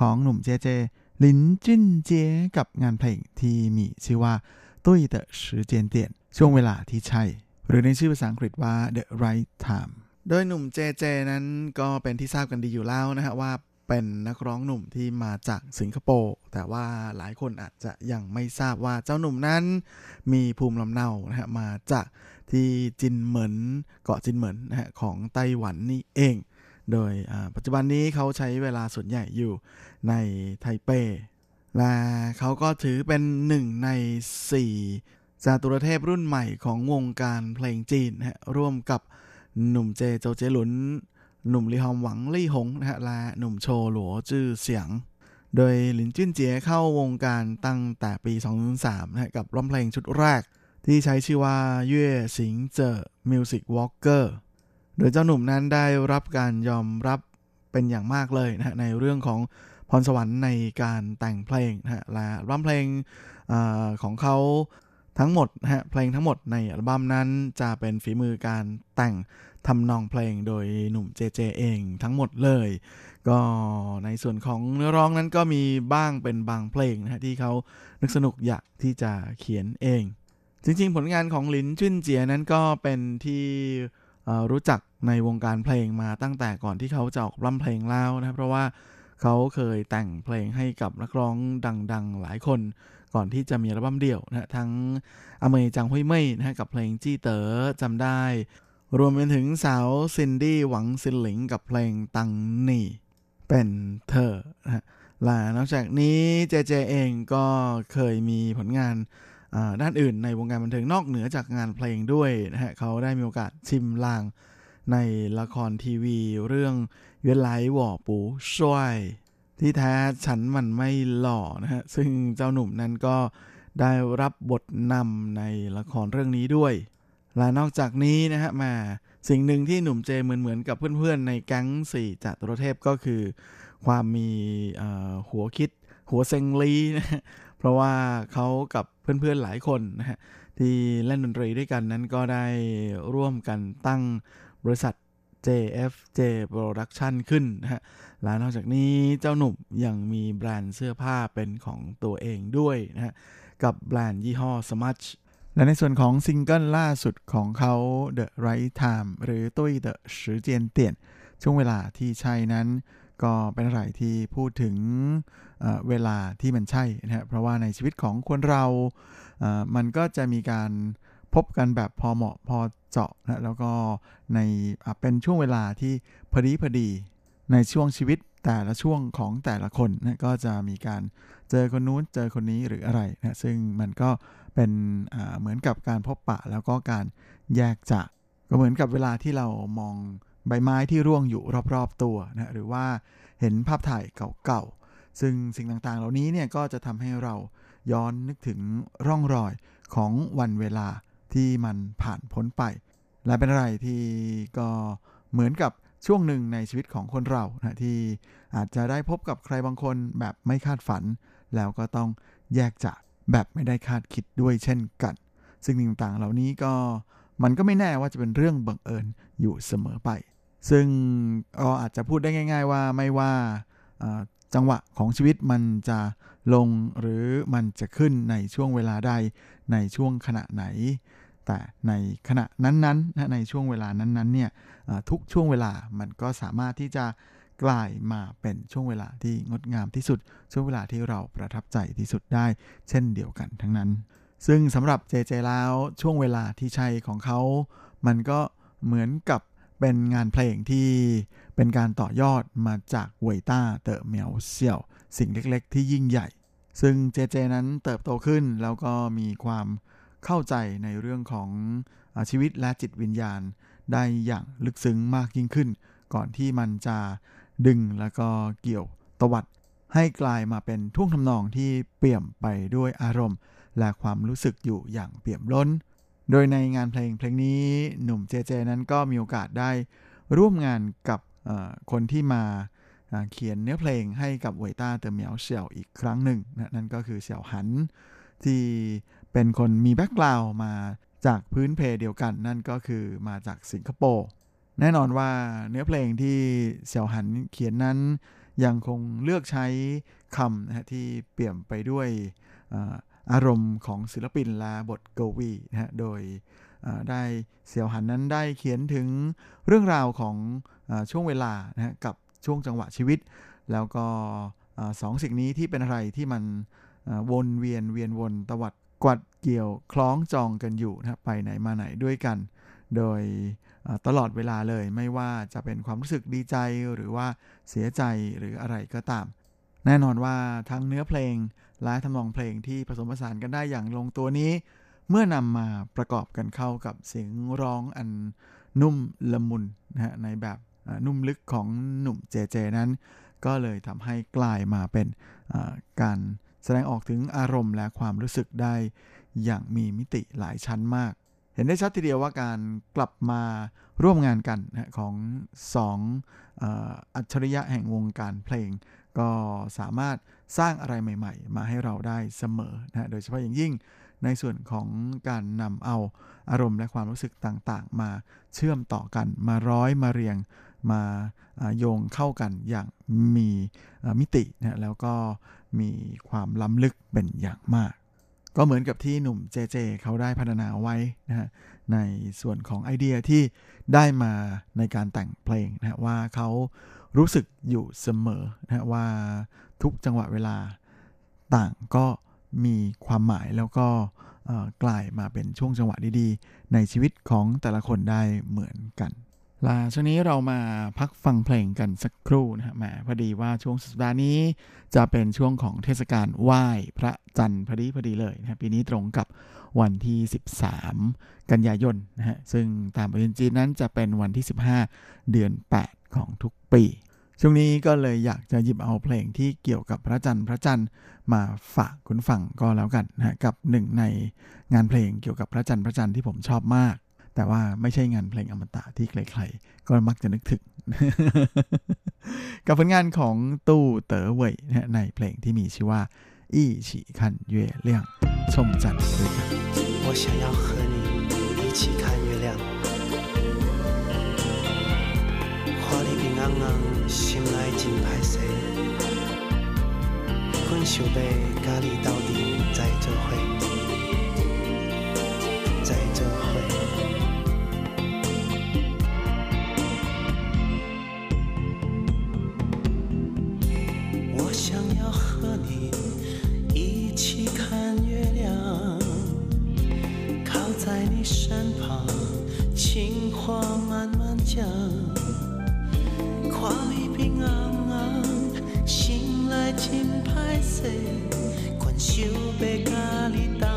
ของหนุ่มเจเจลินจินเจกับงานเพลงที่มีชื่อว่าตุ้ยเตอะชื่เจีนเตียนช่วงเวลาที่ใช่ หรือในชื่อภาษาอังกฤษว่า the right time โดยหนุ่มเจเจนั้นก็เป็นที่ทราบกันดีอยู่แล้วนะฮะว่าเป็นนักร้องหนุ่มที่มาจากสิงคโปร์แต่ว่าหลายคนอาจจะยังไม่ทราบว่าเจ้าหนุ่มนั้น มีภูมิลำเนานะฮะมาจากที่จินเหมินเกาะจินเหมินนะฮะของไต้หวันนี่เอง โดยปัจจุบันนี้เขาใช้เวลาส่วนใหญ่อยู่ในไทเป และเขาก็ถือเป็นหนึ่งในสี่จาตุรเทพรุ่นใหม่ของวงการเพลงจีนนะฮะร่วมกับหนุ่มเจโจเจหลุน หนุ่มลีฮอมหวังลี่หงนะฮะและหนุ่มโชหลัวจื้อเสียง โดยหลินจิ้นเจียเข้าวงการตั้งแต่ปี 2003นะฮะกับร้องเพลงชุดแรก ที่ใช้ชื่อว่า樂行者 Music Walker โดยเจ้าหนุ่มนั้นได้รับการยอมรับเป็นอย่างมากเลยนะในเรื่องของพรสวรรค์ในการแต่งเพลงนะฮะและร้องเพลงอของเขาทั้งหมดนะฮะเพลงทั้งหมดในอัลบั้มนั้นจะเป็นฝีมือการแต่งทำนองเพลงโดยหนุ่ม JJ เองทั้งหมดเลย ก็ในส่วนของเนื้อร้องนั้นก็มีบ้างเป็นบางเพลงนะฮะที่เขานึกสนุกอยากที่จะเขียนเอง จริงๆ ผลงานของลินจุนเจียนั้นก็เป็นที่ รู้จักในวงการเพลงมาตั้งแต่ก่อนที่เขาจะออกร่ำเพลงแล้วนะครับเพราะว่าเขาเคยแต่งเพลงให้กับนักร้องดังๆ หลายคน ก่อนที่จะมีอัลบั้มเดี่ยวนะทั้งอเมยจังหุยเม่ยนะกับเพลงจี้เต๋อจำได้ รวมไปถึงสาวซินดี้หวังซินหลิงกับเพลงตังหนี่ เป็นเธอนะและนอกจากนี้เจเจเองก็เคยมีผลงาน ด้านอื่นในวงการบันเทิงนอกเหนือจากงานเพลงด้วยนะฮะเขาได้มีโอกาสชิมลางในละครทีวีเรื่องเวนไลหว่อปูช่วย ที่แท้ฉันมันไม่หล่อนะฮะซึ่งเจ้าหนุ่มนั้นก็ได้รับบทนำในละครเรื่องนี้ด้วย และนอกจากนี้นะฮะมาสิ่งหนึ่งที่หนุ่มเจเหมือนเหมือนกับเพื่อนๆ ในแก๊งสี่จัตุรเทพก็คือ ความมีหัวคิดหัวเซงลีนะเพราะว่าเขากับ เพื่อนๆหลายคนนะฮะที่เล่นดนตรีด้วยกันนั้นก็ได้ร่วมกันตั้งบริษัท JFJ Production ขึ้นนะฮะ และนอกจากนี้เจ้าหนุ่มยังมีแบรนด์เสื้อผ้าเป็นของตัวเองด้วยนะฮะ กับแบรนด์ยี่ห้อ Smudge และในส่วนของซิงเกิลล่าสุดของเขา The Right Time หรือตุ้ย The 时间点ช่วงเวลาที่ใช่นั้น ก็เป็นอะไรที่พูดถึงเวลาที่มันใช่นะฮะเพราะว่าในชีวิตของคนเรา มันก็จะมีการพบกันแบบพอเหมาะพอเจาะนะแล้วก็ในเป็นช่วงเวลาที่พอดีพอดี ในช่วงชีวิตแต่ละช่วงของแต่ละคนนะก็จะมีการเจอคนนู้นเจอคนนี้หรืออะไรนะซึ่งมันก็เป็นเหมือนกับการพบปะแล้วก็การแยกจากก็เหมือนกับเวลาที่เรามอง ใบไม้ที่ร่วงอยู่รอบๆตัวนะหรือว่าเห็นภาพถ่ายเก่าๆ ซึ่งสิ่งต่างๆ เหล่านี้เนี่ยก็จะทำให้เราย้อนนึกถึงร่องรอยของวันเวลาที่มันผ่านพ้นไป และเป็นอะไรที่ก็เหมือนกับช่วงหนึ่งในชีวิตของคนเรานะที่อาจจะได้พบกับใครบางคนแบบไม่คาดฝัน แล้วก็ต้องแยกจากแบบไม่ได้คาดคิดด้วยเช่นกัน ซึ่งต่างๆ เหล่านี้ก็มันก็ไม่แน่ว่าจะเป็นเรื่องบังเอิญอยู่เสมอไป ซึ่งก็อาจจะพูดได้ง่าย ๆ ว่าไม่ว่าจังหวะของชีวิตมันจะลงหรือมันจะขึ้นในช่วงเวลาใดในช่วงขณะไหน แต่ในขณะนั้นๆในช่วงเวลานั้นๆเนี่ยทุกช่วงเวลามันก็สามารถที่จะกลายมาเป็นช่วงเวลาที่งดงามที่สุด ช่วงเวลาที่เราประทับใจที่สุดได้ เช่นเดียวกันทั้งนั้น ซึ่งสำหรับเจเจแล้วช่วงเวลาที่ใช่ของเขา มันก็เหมือนกับ เป็นงานเพลงที่เป็นการต่อยอดมาจากเวยต้าเตอเหมียวเสี่ยวสิ่งเล็กๆ ที่ยิ่งใหญ่ ซึ่งเจเจนั้นเติบโตขึ้นแล้วก็มีความเข้าใจในเรื่องของชีวิตและจิตวิญญาณ ได้อย่างลึกซึ้งมากยิ่งขึ้น ก่อนที่มันจะดึงแล้วก็เกี่ยวตวัดให้กลายมาเป็นท่วงทำนองที่เปี่ยมไปด้วยอารมณ์ และความรู้สึกอยู่อย่างเปี่ยมล้น โดยในงานเพลงเพลงนี้หนุ่มเจเจนั้นก็มีโอกาสได้ร่วมงานกับคนที่มาเขียนเนื้อเพลงให้กับเวยต้าเตอเหมียวเสี่ยวอีกครั้งหนึ่งนะนั่นก็คือเสี่ยวหัน ที่เป็นคนมีแบ็กกราวมาจากพื้นเพเดียวกัน นั่นก็คือมาจากสิงคโปร์แน่นอนว่าเนื้อเพลงที่เสี่ยวหันเขียนนั้นยังคงเลือกใช้คำนะที่เปี่ยมไปด้วย อารมณ์ของศิลปินและบทกวีนะฮะโดยได้เสี่ยวหันนั้นได้เขียนถึงเรื่องราวของอช่วงเวลานะฮะกับช่วงจังหวะชีวิต แล้วก็สองสิ่งนี้ที่เป็นอะไรที่มันวนเวียนเวียนวนตวัดกวัดเกี่ยวคล้องจองกันอยู่นะไปไหนมาไหนด้วยกัน โดยตลอดเวลาเลยไม่ว่าจะเป็นความรู้สึกดีใจหรือว่าเสียใจหรืออะไรก็ตาม แน่นอนว่าทั้งเนื้อเพลง และทำนองเพลงที่ผสมผสานกันได้อย่างลงตัวนี้ เมื่อนำมาประกอบกันเข้ากับเสียงร้องอันนุ่มละมุนนะฮะในแบบนุ่มลึกของหนุ่มเจเจนั้น ก็เลยทำให้กลายมาเป็นการแสดงออกถึงอารมณ์และความรู้สึกได้อย่างมีมิติหลายชั้นมาก เห็นได้ชัดทีเดียวว่าการกลับมาร่วมงานกันนะของสองอัจฉริยะแห่งวงการเพลง ก็สามารถ สร้างอะไรใหม่ ๆ มาให้เราได้เสมอนะโดยเฉพาะอย่างยิ่งในส่วนของการนำเอาอารมณ์และความรู้สึกต่างๆ มาเชื่อมต่อกันมาร้อยมาเรียงมาโยงเข้ากันอย่างมีมิตินะแล้วก็มีความล้ำลึกเป็นอย่างมาก ก็เหมือนกับที่หนุ่มเจเจเขาได้พัฒนาไว้นะฮะในส่วนของไอเดียที่ได้มาในการแต่งเพลงนะว่าเขารู้สึกอยู่เสมอนะว่า ทุกจังหวะเวลาต่างก็มีความหมายแล้วก็กลายมาเป็นช่วงจังหวะดีๆ ในชีวิตของแต่ละคนได้เหมือนกันลาช่วงนี้เรามาพักฟังเพลงกันสักครู่นะฮะแหมพอดีว่าช่วงสัปดาห์นี้จะเป็นช่วงของเทศกาลไหว้พระจันทร์พอดีพอดีเลยนะปีนี้ตรงกับวันที่ 13 กันยายนนะฮะซึ่งตามปฏิทินจีนนั้นจะเป็นวันที่ 15 เดือน 8 ของทุกปี ช่วงนี้ก็เลยอยากจะหยิบเอาเพลงที่เกี่ยวกับพระจันทร์พระจันทร์มาฝากคุณฟังก็แล้วกันนะกับหนึ่งในงานเพลงเกี่ยวกับพระจันทร์พระจันทร์ที่ผมชอบมากแต่ว่าไม่ใช่งานเพลงอมตะที่ใครๆก็มักจะนึกถึง กับผลงานของตู้เต๋อเว่ยในเพลงที่มีชื่อว่าอีฉีคันเย่เลี่ยงชมจันทร์ด้วยกัน我想要和你一起看月亮 暗暗心内真歹势，困想要家己斗阵在做伙，在做伙。我想要和你一起看月亮，靠在你身旁，情话慢慢讲。看快平安安，心内真歹势，想甲你。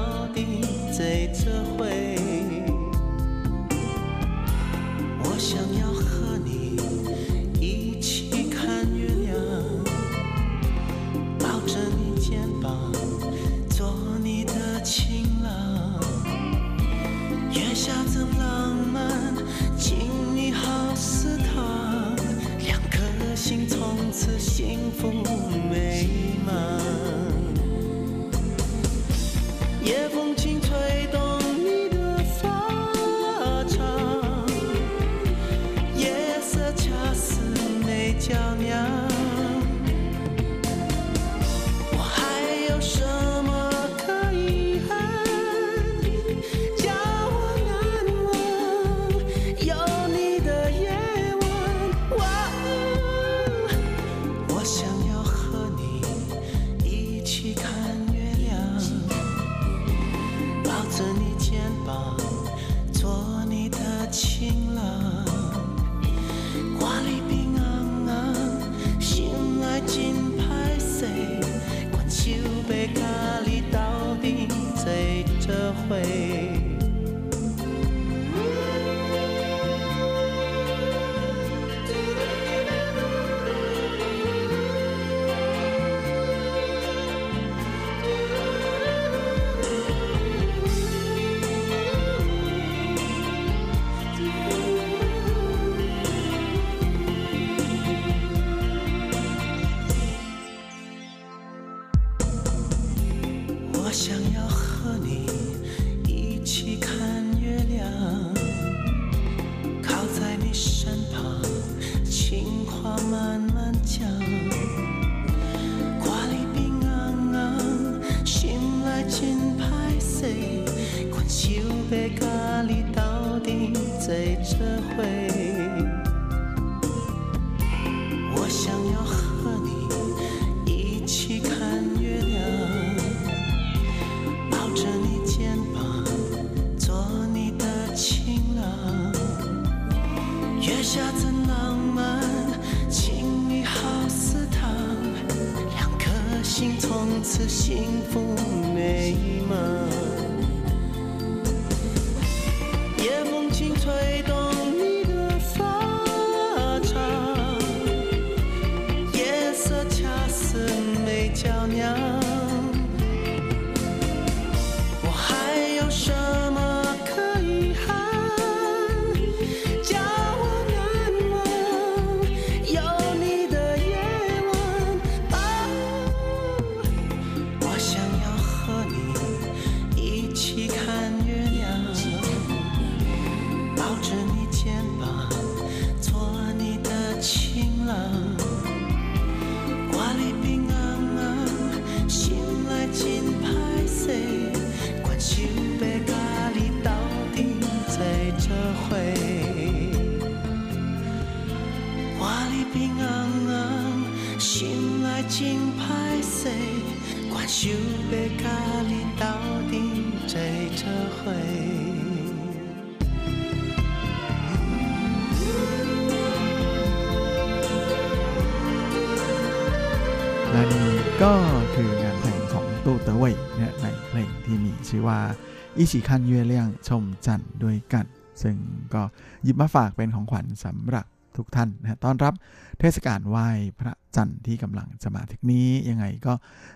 อิชิคันเย่เลี่ยงชมจันทร์ด้วยกัน ซึ่งก็หยิบมาฝากเป็นของขวัญสำหรับทุกท่านนะต้อนรับเทศกาลไหว้พระจันทร์ที่กำลังจะมาถึงนี้ยังไงก็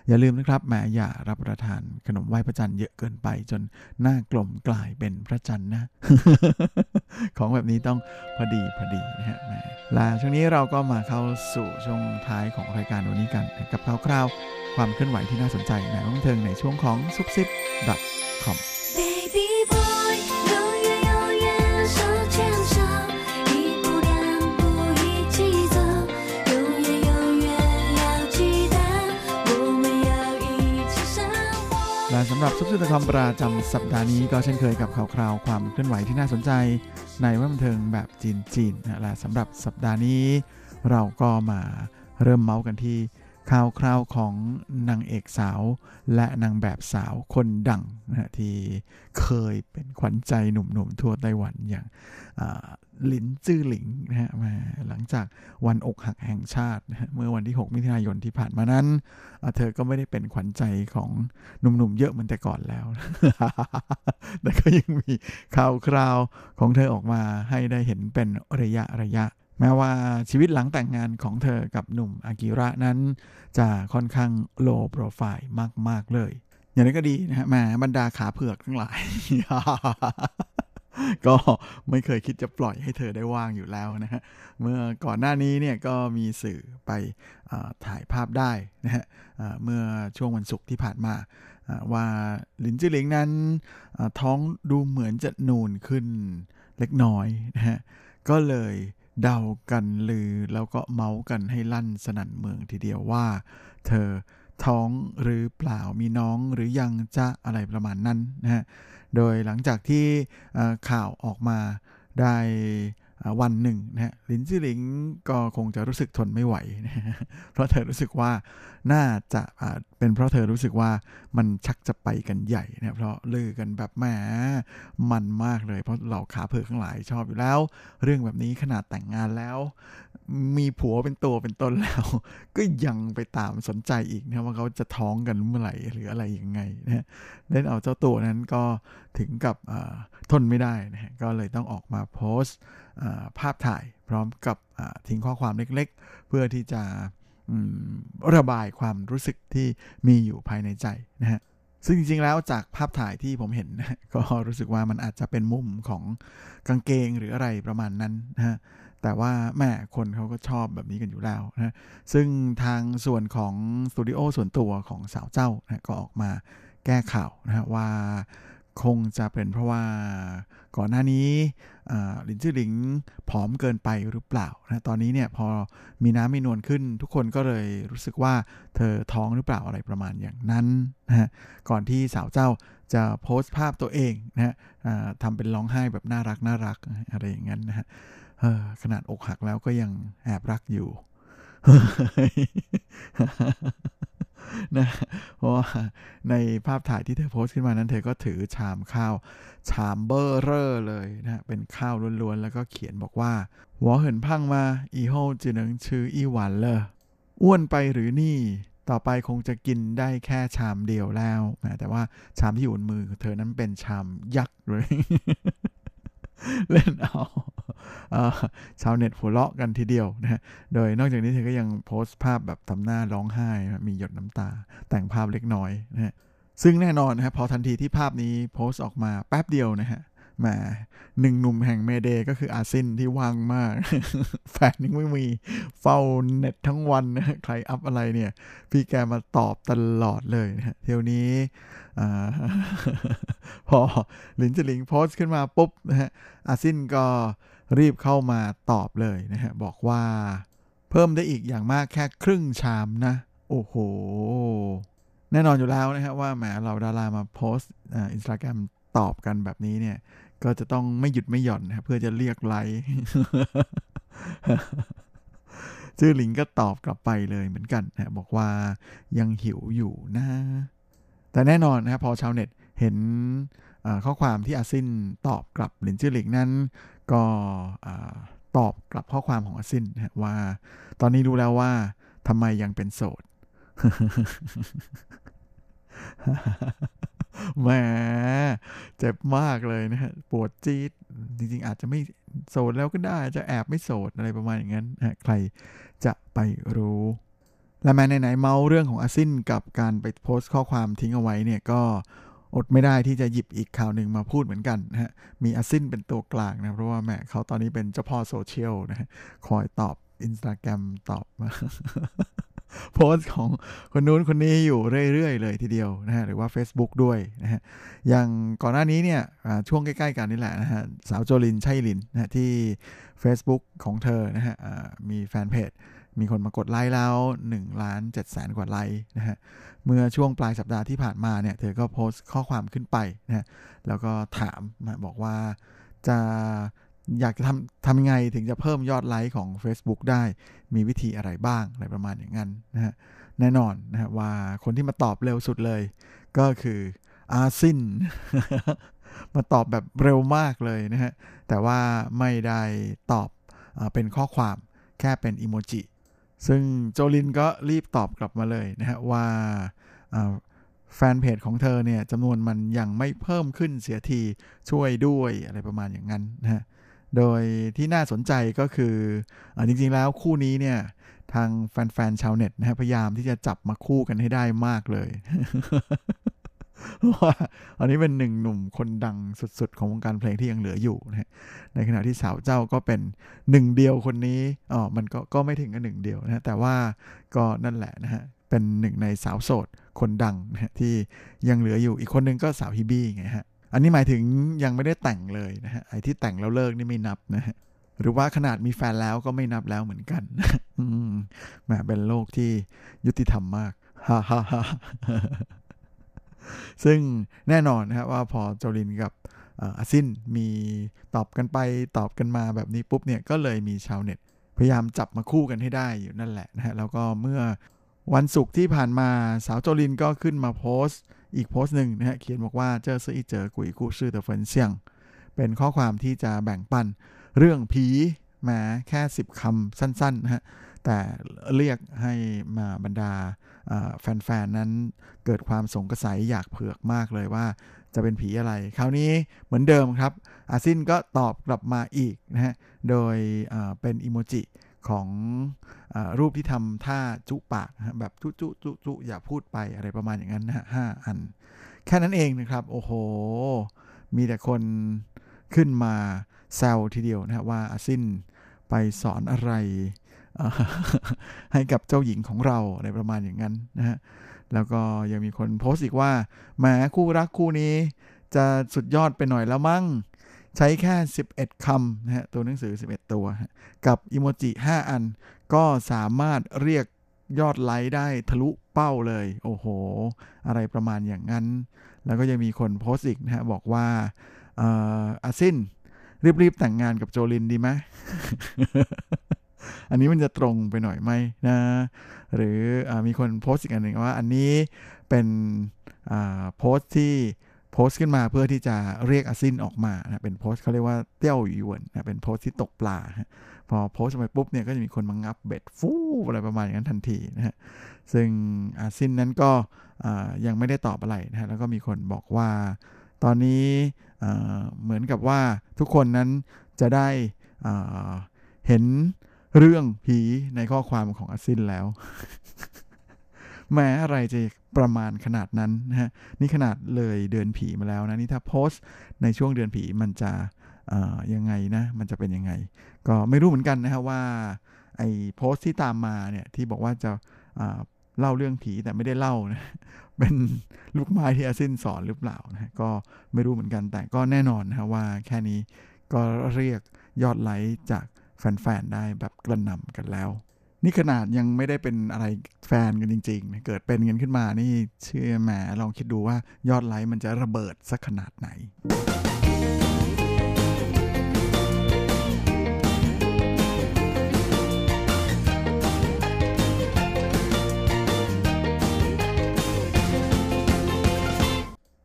อย่าลืมนะครับแหม้อย่ารับประทานขนมไหว้พระจันทร์เยอะเกินไปจนหน้ากลมกลายเป็นพระจันทร์นะ ของแบบนี้ต้องพอดีพอดีนะฮะแหมแลาช่วงนี้เราก็มาเข้าสู่ช่วงท้ายของรายการวันนี้กันกับคร่าวๆความเคลื่อนไหวที่น่าสนใจในบันเทิงในช่วงของซุปซิป .com สำหรับซุปซิป .com ประจำสัปดาห์นี้ก็เช่นเคยกับข่าวคราวความเคลื่อนไหวที่น่าสนใจในแวดบันเทิงแบบจีนๆนะและสำหรับสัปดาห์นี้ เราก็มาเริ่มเมาส์กันที่ข่าวคราวของนางเอกสาว และนางแบบสาวคนดังนะที่เคยเป็นขวัญใจหนุ่มๆทั่วไต้หวันอย่างา หลินจื้อหลิงนะฮะมาหลังจากวันอกหักแห่งชาตินะฮะเมื่อวันที่ 6 มิถุนายนที่ผ่านมานั้นเธอก็ไม่ได้เป็นขวัญใจของหนุ่มๆเยอะเหมือนแต่ก่อนแล้ว แต่ก็ยังมีข่าวคราวของเธอออกมาให้ได้เห็นเป็นระยะระยะ แม้ว่าชีวิตหลังแต่งงานของเธอกับหนุ่มอากิระนั้น จะค่อนข้างโลโปรไฟล์มากๆเลย อย่างนี้ก็ดีนะฮะแมาบรรดาขาเผือกทั้งหลาย ก็ไม่เคยคิดจะปล่อยให้เธอได้ว่างอยู่แล้วนะฮะ เมื่อก่อนหน้านี้เนี่ยก็มีสื่อไปอถ่ายภาพได้นะฮะเมื่อช่วงวันศุกร์ที่ผ่านมาอ่าว่าลินจือหลิงนั้นท้องดูเหมือนจะนูนขึ้นเล็กน้อยนะฮะ ก็เลยเดากันลือแล้วก็เมาส์กันให้ลั่นสนั่นเมืองทีเดียวว่า เธอ ท้องหรือเปล่ามีน้องหรือยังจะอะไรประมาณนั้นนะฮะโดยหลังจากที่ข่าวออกมาได้วันหนึ่งนะฮะลินซื่อหลิงก็คงจะรู้สึกทนไม่ไหวนะเพราะเธอรู้สึกว่าน่าจะเป็นเพราะเธอรู้สึกว่ามันชักจะไปกันใหญ่นะเพราะลือกันแบบแหมมันมากเลย เพราะเหล่าขาเผือกทั้งหลายชอบอยู่แล้ว เรื่องแบบนี้ขนาดแต่งงานแล้ว มีผัวเป็นตัวเป็นตนแล้ว ก็ยังไปตามสนใจอีกนะว่าเขาจะท้องกันเมื่อไหร่หรืออะไรยังไงนะเล่นเอาเจ้าตัวนั้นก็ถึงกับทนไม่ได้นะก็เลยต้องออกมาโพสต์ภาพถ่ายพร้อมกับทิ้งข้อความเล็กๆ เพื่อที่จะ ระบายความรู้สึกที่มีอยู่ภายในใจนะฮะซึ่งจริงๆแล้วจากภาพถ่ายที่ผมเห็นนะก็รู้สึกว่ามันอาจจะเป็นมุมของกางเกงหรืออะไรประมาณนั้นนะฮะแต่ว่าแม่คนเขาก็ชอบแบบนี้กันอยู่แล้วนะซึ่งทางส่วนของสตูดิโอส่วนตัวของสาวเจ้านะก็ออกมาแก้ข่าวนะฮะว่า คงจะเป็นเพราะว่าก่อนหน้านี้ลินจื้อหลิงผอมเกินไปหรือเปล่านะตอนนี้เนี่ยพอมีน้ำมีนวลขึ้น ทุกคนก็เลยรู้สึกว่าเธอท้องหรือเปล่าอะไรประมาณอย่างนั้นนะก่อนที่สาวเจ้าจะโพสต์ภาพตัวเองนะฮะทำเป็นร้องไห้แบบน่ารักน่ารักอะไรอย่างนั้นนะฮะขนาดอกหักแล้วก็ยังแอบรักอยู่ นะเพราะว่าในภาพถ่ายที่เธอโพสต์ขึ้นมานั้น เธอก็ถือชามข้าว ชามเบอร์เรอเลยนะเป็นข้าวล้วนๆ แล้วก็เขียนบอกว่าหัวเหินพังมา อีโฮจืหนังชื่ออีหวันเลยอ้วนไปหรือนี่ ต่อไปคงจะกินได้แค่ชามเดียวแล้วแหมแต่ว่าชามที่อยู่บนมือเธอนั้นเป็นชามยักษ์เลย เล่นเอา ชาวเน็ตหัวเราะกันทีเดียวนะโดยนอกจากนี้เธอก็ยังโพสต์ภาพแบบทำหน้าร้องไห้ มีหยดน้ำตา แต่งภาพเล็กน้อยนะฮะซึ่งแน่นอนนะฮะพอทันทีที่ภาพนี้โพสต์ออกมาแป๊บเดียวนะฮะแหมหนึ่งหนุ่มแห่งเมเดก็คืออาซินที่ว่างมาก แฟนยังไม่มีเฝ้าเน็ตทั้งวันนะใครอัพอะไรเนี่ย พี่แกมาตอบตลอดเลยนะเที่ยวนี้อพอหลินจิหลิงโพสต์ขึ้นมาปุ๊บนะฮะอาซินก็ รีบเข้ามาตอบเลยนะฮะบอกว่า เพิ่มได้อีกอย่างมากแค่ครึ่งชามนะ โอ้โห แน่นอนอยู่แล้วนะฮะว่าแหมเราดารามาโพสต์อินสตาแกรมตอบกันแบบนี้เนี่ย ก็จะต้องไม่หยุดไม่หย่อนนะเพื่อจะเรียกไลค์ชื่อหลิงก็ตอบกลับไปเลยเหมือนกันนะบอกว่ายังหิวอยู่นะ แต่แน่นอนนะพอชาวเน็ตเห็นข้อความที่อาซินตอบกลับหลินจื้อหลิงนั้น ก็ตอบกลับข้อความของอาซินว่า ตอนนี้รู้แล้วว่าทำไมยังเป็นโสดแหมเจ็บมากเลยนะฮะปวดจี๊ดจริงๆ อาจจะไม่โสดแล้วก็ได้ จะแอบไม่โสดอะไรประมาณอย่างนั้นนะใครจะไปรู้ และแม้ไหนๆมาเรื่องของอาซินกับการไปโพสต์ข้อความทิ้งเอาไว้เนี่ยก็ อดไม่ได้ที่จะหยิบอีกข่าวหนึ่งมาพูดเหมือนกันนะฮะ มีอาซินเป็นตัวกลางนะเพราะว่าแหมเขาตอนนี้เป็นเจ้าพ่อโซเชียลนะฮะคอยตอบอินสตาแกรมตอบโพสต์ของคนนู้นคนนี้อยู่เรื่อย ๆ เลยทีเดียวนะฮะหรือว่า Facebook ด้วยนะฮะอย่างก่อนหน้านี้เนี่ยช่วงใกล้ ๆ กันนี่แหละนะฮะสาวโจลินชัยลินนะฮะที่ Facebook ของเธอนะฮะมีแฟนเพจ มีคนมากดไลค์แล้ว1ล้าน7แสนกว่าไลค์นะฮะ เมื่อช่วงปลายสัปดาห์ที่ผ่านมาเนี่ยเธอก็โพสต์ข้อความขึ้นไปนะฮะแล้วก็ถามนะบอกว่าจะอยากจะทำทำยังไงถึงจะเพิ่มยอดไลค์ของ Facebook ได้มีวิธีอะไรบ้างอะไรประมาณอย่างนั้นนะฮะแน่นอนนะฮะว่าคนที่มาตอบเร็วสุดเลย ก็คืออาซินมาตอบแบบเร็วมากเลยนะฮะแต่ว่าไม่ได้ตอบอเป็นข้อความแค่เป็นอิโมจิ ซึ่งโจลินก็รีบตอบกลับมาเลยนะฮะว่าแฟนเพจของเธอเนี่ยจำนวนมันยังไม่เพิ่มขึ้นเสียทีช่วยด้วยอะไรประมาณอย่างนั้นนะฮะโดยที่น่าสนใจก็คืออจริงๆแล้วคู่นี้เนี่ยทางแฟนๆชาวเน็ตนะฮะพยายามที่จะจับมาคู่กันให้ได้มากเลย ว่าอันนี้เป็นหนึ่งหนุ่มคนดังสุดๆ ของวงการเพลงที่ยังเหลืออยู่นะในขณะที่สาวเจ้าก็เป็นหนึ่งเดียวคนนี้อ๋อมันก็ก็ไม่ถึงกับหนึ่งเดียวนะแต่ว่าก็นั่นแหละนะฮะเป็นหนึ่งในสาวโสดคนดังนะที่ยังเหลืออยู่อีกคนนึงก็สาวฮิบี้ไงฮะอันนี้หมายถึงยังไม่ได้แต่งเลยนะฮะไอ้ที่แต่งแล้วเลิกนี่ไม่นับนะฮะหรือว่าขนาดมีแฟนแล้วก็ไม่นับแล้วเหมือนกันอืมแหมเป็นโลกที่ยุติธรรมมากฮ่าฮ่าฮ่า ซึ่งแน่นอนนะฮะว่าพอโจลินกับอาซินมีตอบกันไปตอบกันมาแบบนี้ปุ๊บเนี่ยก็เลยมีชาวเน็ต พยายามจับมาคู่กันให้ได้อยู่นั่นแหละนะฮะแล้วก็เมื่อวันศุกร์ที่ผ่านมาสาวโจลินก็ขึ้นมาโพสต์ อีกโพสต์หนึ่งนะฮะเขียนบอกว่า這是一則鬼故事的分享 เป็นข้อความที่จะแบ่งปันเรื่องผีแหมาแค่ 10คำสั้นๆนะฮะแต่เรียกให้มาบรรดา แฟนๆนั้นเกิดความสงสัยอยากเผือกมากเลยว่าจะเป็นผีอะไร คราวนี้เหมือนเดิมครับ อาซินก็ตอบกลับมาอีกนะฮะ โดยเป็นอิโมจิของอรูปที่ทำท่าจุปากนะแบบจุจุจุจุอย่าพูดไปอะไรประมาณอย่างนั้นนะห้าอัน แค่นั้นเองนะครับ โอ้โห มีแต่คนขึ้นมาแซวทีเดียวนะฮะว่าอาซินไปสอนอะไร ให้กับเจ้าหญิงของเราอะไรประมาณอย่างนั้นนะฮะแล้วก็ยังมีคนโพสต์อีกว่าแหมคู่รักคู่นี้ จะสุดยอดไปหน่อยแล้วมั้งใช้แค่ 11คำนะฮะตัวหนังสือ 11 ตัว กับอิโมจิ 5 อัน ก็สามารถเรียกยอดไลค์ได้ทะลุเป้าเลย โอ้โห อะไรประมาณอย่างนั้น แล้วก็ยังมีคนโพสต์อีกนะฮะ บอกว่าอ่ออาซินรีบ ๆ แต่งงานกับโจลินดีไหม อันนี้มันจะตรงไปหน่อยไหมนะ หรืออมีคนโพสต์อีกอันหนึ่งว่า อันนี้เป็นโพสต์ที่โพสต์ขึ้นมาเพื่อที่จะเรียกอาซินออกมานะเป็นโพสต์เขาเรียกว่า釣魚文 นะเป็นโพสต์ที่ตกปลาพอโพสต์ไปปุ๊บเนี่ยก็จะมีคนมางับเบ็ดฟูอะไรประมาณอย่างนั้นทันทีนะฮะซึ่งอาซินนั้นก็ยังไม่ได้ตอบอะไรนะฮะแล้วก็มีคนบอกว่า ตอนนี้เหมือนกับว่าทุกคนนั้นจะได้เห็น เรื่องผีในข้อความของอาซินแล้ว แม้อะไรจะประมาณขนาดนั้นนะฮะนี่ขนาดเลยเดือนผีมาแล้วนะนี่ถ้าโพสต์ในช่วงเดือนผีมันจะยังไงนะ มันจะเป็นยังไง ก็ไม่รู้เหมือนกันนะฮะว่าไอ้โพสต์ที่ตามมาเนี่ยที่บอกว่าจะเล่าเรื่องผีแต่ไม่ได้เล่านะ เป็นลูกไม้ที่อาซินสอนหรือเปล่านะฮะก็ไม่รู้เหมือนกันแต่ก็แน่นอนนะฮะว่าแค่นี้ก็เรียกยอดไลค์จาก แฟนๆได้แบบกระหน่ำกันแล้ว นี่ขนาดยังไม่ได้เป็นอะไรแฟนกันจริงๆ เกิดเป็นกันขึ้นมานี่เชื่อแหมลองคิดดูว่ายอดไลค์มันจะระเบิดสักขนาดไหน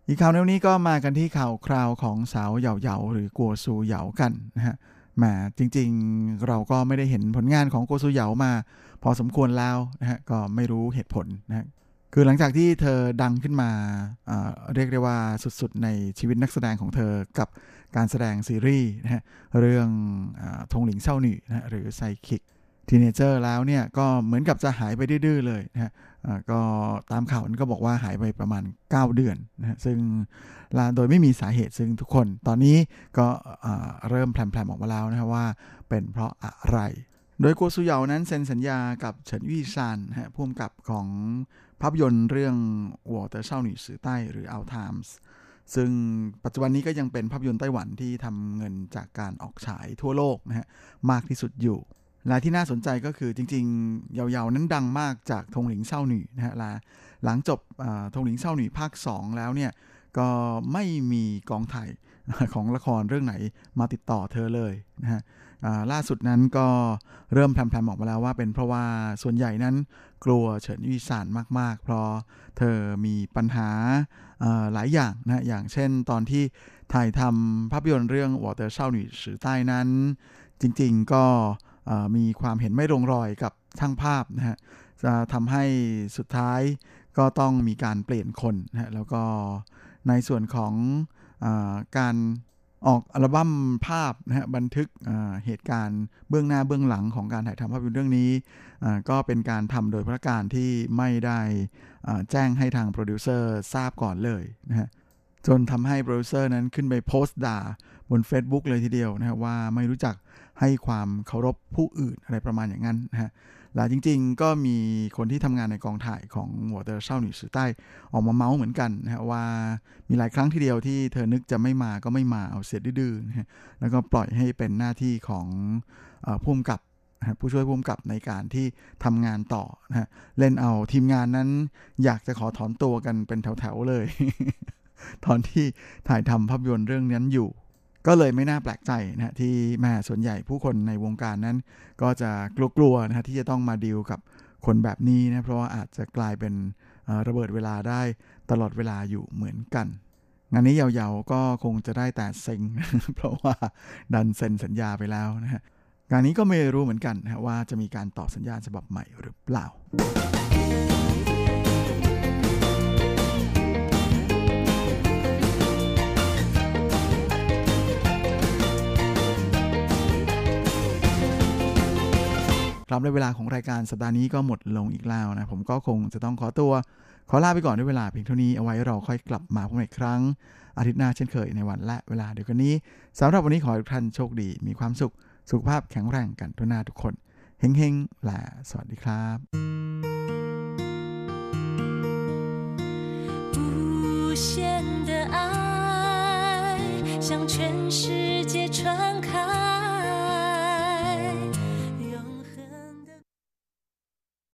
อีกข่าวในวันนี้ก็มากันที่ข่าวคราวของสาวเหยาเหยาหรือกัวซูเหยากันนะฮะ แหมจริงๆเราก็ไม่ได้เห็นผลงานของโกซูเหยามา พอสมควรแล้วนะฮะก็ไม่รู้เหตุผลนะฮะคือหลังจากที่เธอดังขึ้นมาเรียกได้ว่าสุดๆ ในชีวิตนักแสดงของเธอกับการแสดงซีรีส์นะฮะเรื่องอทงหลิงเศร้าหนี่นะหรือไซคิก ทีเนเจอร์แล้วเนี่ยก็เหมือนกับจะหายไปดื้อเลยนะฮะก็ตามข่าวนั้นก็บอกว่าหายไปประมาณ 9 เดือนนะฮะซึ่งลาโดยไม่มีสาเหตุซึ่งทุกคนตอนนี้ก็เริ่มแพรมๆออกมาแล้วนะฮะว่าเป็นเพราะอะไร โดยกัวซูเยานั้นเซ็นสัญญากับเฉินวี่ซานฮะผู้กำกับของภาพยนตร์เรื่องวอเตอร์เช่าหนีสือใต้หรือ Our Times ซึ่งปัจจุบันนี้ก็ยังเป็นภาพยนตร์ไต้หวันที่ทำเงินจากการออกฉายทั่วโลกนะฮะมากที่สุดอยู่ ละที่น่าสนใจก็คือจริงๆ เหยาเหยานั้นดังมากจากทงหลิงเศร้าหนีนะฮะลาหลังจบทงหลิงเศร้าหนีภาค 2 แล้วเนี่ย ก็ไม่มีกองถ่ายของละครเรื่องไหนมาติดต่อเธอเลยนะฮะล่าสุดนั้นก็เริ่มแพรมๆออกมาแล้วว่าเป็นเพราะว่าส่วนใหญ่นั้นกลัวเฉินยี่สานมากๆ เพราะเธอมีปัญหาหลายอย่างนะอย่างเช่นตอนที่ถ่ายทำภาพยนตร์เรื่องวอเตอร์เช่าหนีสือใต้นั้น จริงๆก็เมีความเห็นไม่ลงรอยกับช่างภาพนะฮะจะทำให้สุดท้ายก็ต้องมีการเปลี่ยนคนนะฮะแล้วก็ในส่วนของอการออกอัลบั้มภาพนะฮะบันทึกเหตุการณ์เบื้องหน้าเบื้องหลังของการถ่ายทำภาพยนตร์เรื่องนี้ ก็เป็นการทำโดยพลการที่ไม่ได้แจ้งให้ทางโปรดิวเซอร์ทราบก่อนเลยนะฮะจนทำให้โปรดิวเซอร์นั้นขึ้นไปโพสต์ด่าบน Facebook เลยทีเดียวนะฮะว่าไม่รู้จัก ให้ความเคารพผู้อื่นอะไรประมาณอย่างนั้นนะฮะและจริงๆ ก็มีคนที่ทำงานในกองถ่ายของหัวเตอร์เช่าหนีสือใต้ออกมาเมาส์เหมือนกันนะฮะว่ามีหลายครั้งทีเดียวที่เธอนึกจะไม่มาก็ไม่มาเอาเสียดื้อๆนะฮะแล้วก็ปล่อยให้เป็นหน้าที่ของอผู้กำกับผู้ช่วยผู้กำกับในการที่ทำงานต่อนะฮะเล่นเอาทีมงานนั้นอยากจะขอถอนตัวกันเป็นแถวๆเลย ตอนที่ถ่ายทำภาพยนตร์เรื่องนั้นอยู่ ก็เลยไม่น่าแปลกใจนะที่แม่ส่วนใหญ่ผู้คนในวงการนั้น ก็จะกลัวๆนะที่จะต้องมาดีลกับคนแบบนี้นะเพราะว่าอาจจะกลายเป็นระเบิดเวลาได้ตลอดเวลาอยู่เหมือนกัน งานนี้ยาวๆก็คงจะได้แต่เซ็ง เพราะว่าดันเซ็นสัญญาไปแล้วนะฮะงานนี้ก็ไม่รู้เหมือนกันนะว่าจะมีการต่อสัญญาฉบับใหม่หรือเปล่า ครับและเวลาของรายการสัปดาห์นี้ก็หมดลงอีกแล้วนะ ผมก็คงจะต้องขอตัว ขอลาไปก่อนด้วยเวลาเพียงเท่านี้เอาไว้เราค่อยกลับมาพบกันอีกครั้ง อาทิตย์หน้าเช่นเคยในวันและเวลาเดียวกันนี้สำหรับวันนี้ขอให้ทุกท่านโชคดี มีความสุขสุขภาพแข็งแรงกันทุกหน้าทุกคนเฮงเๆและสวัสดีครับ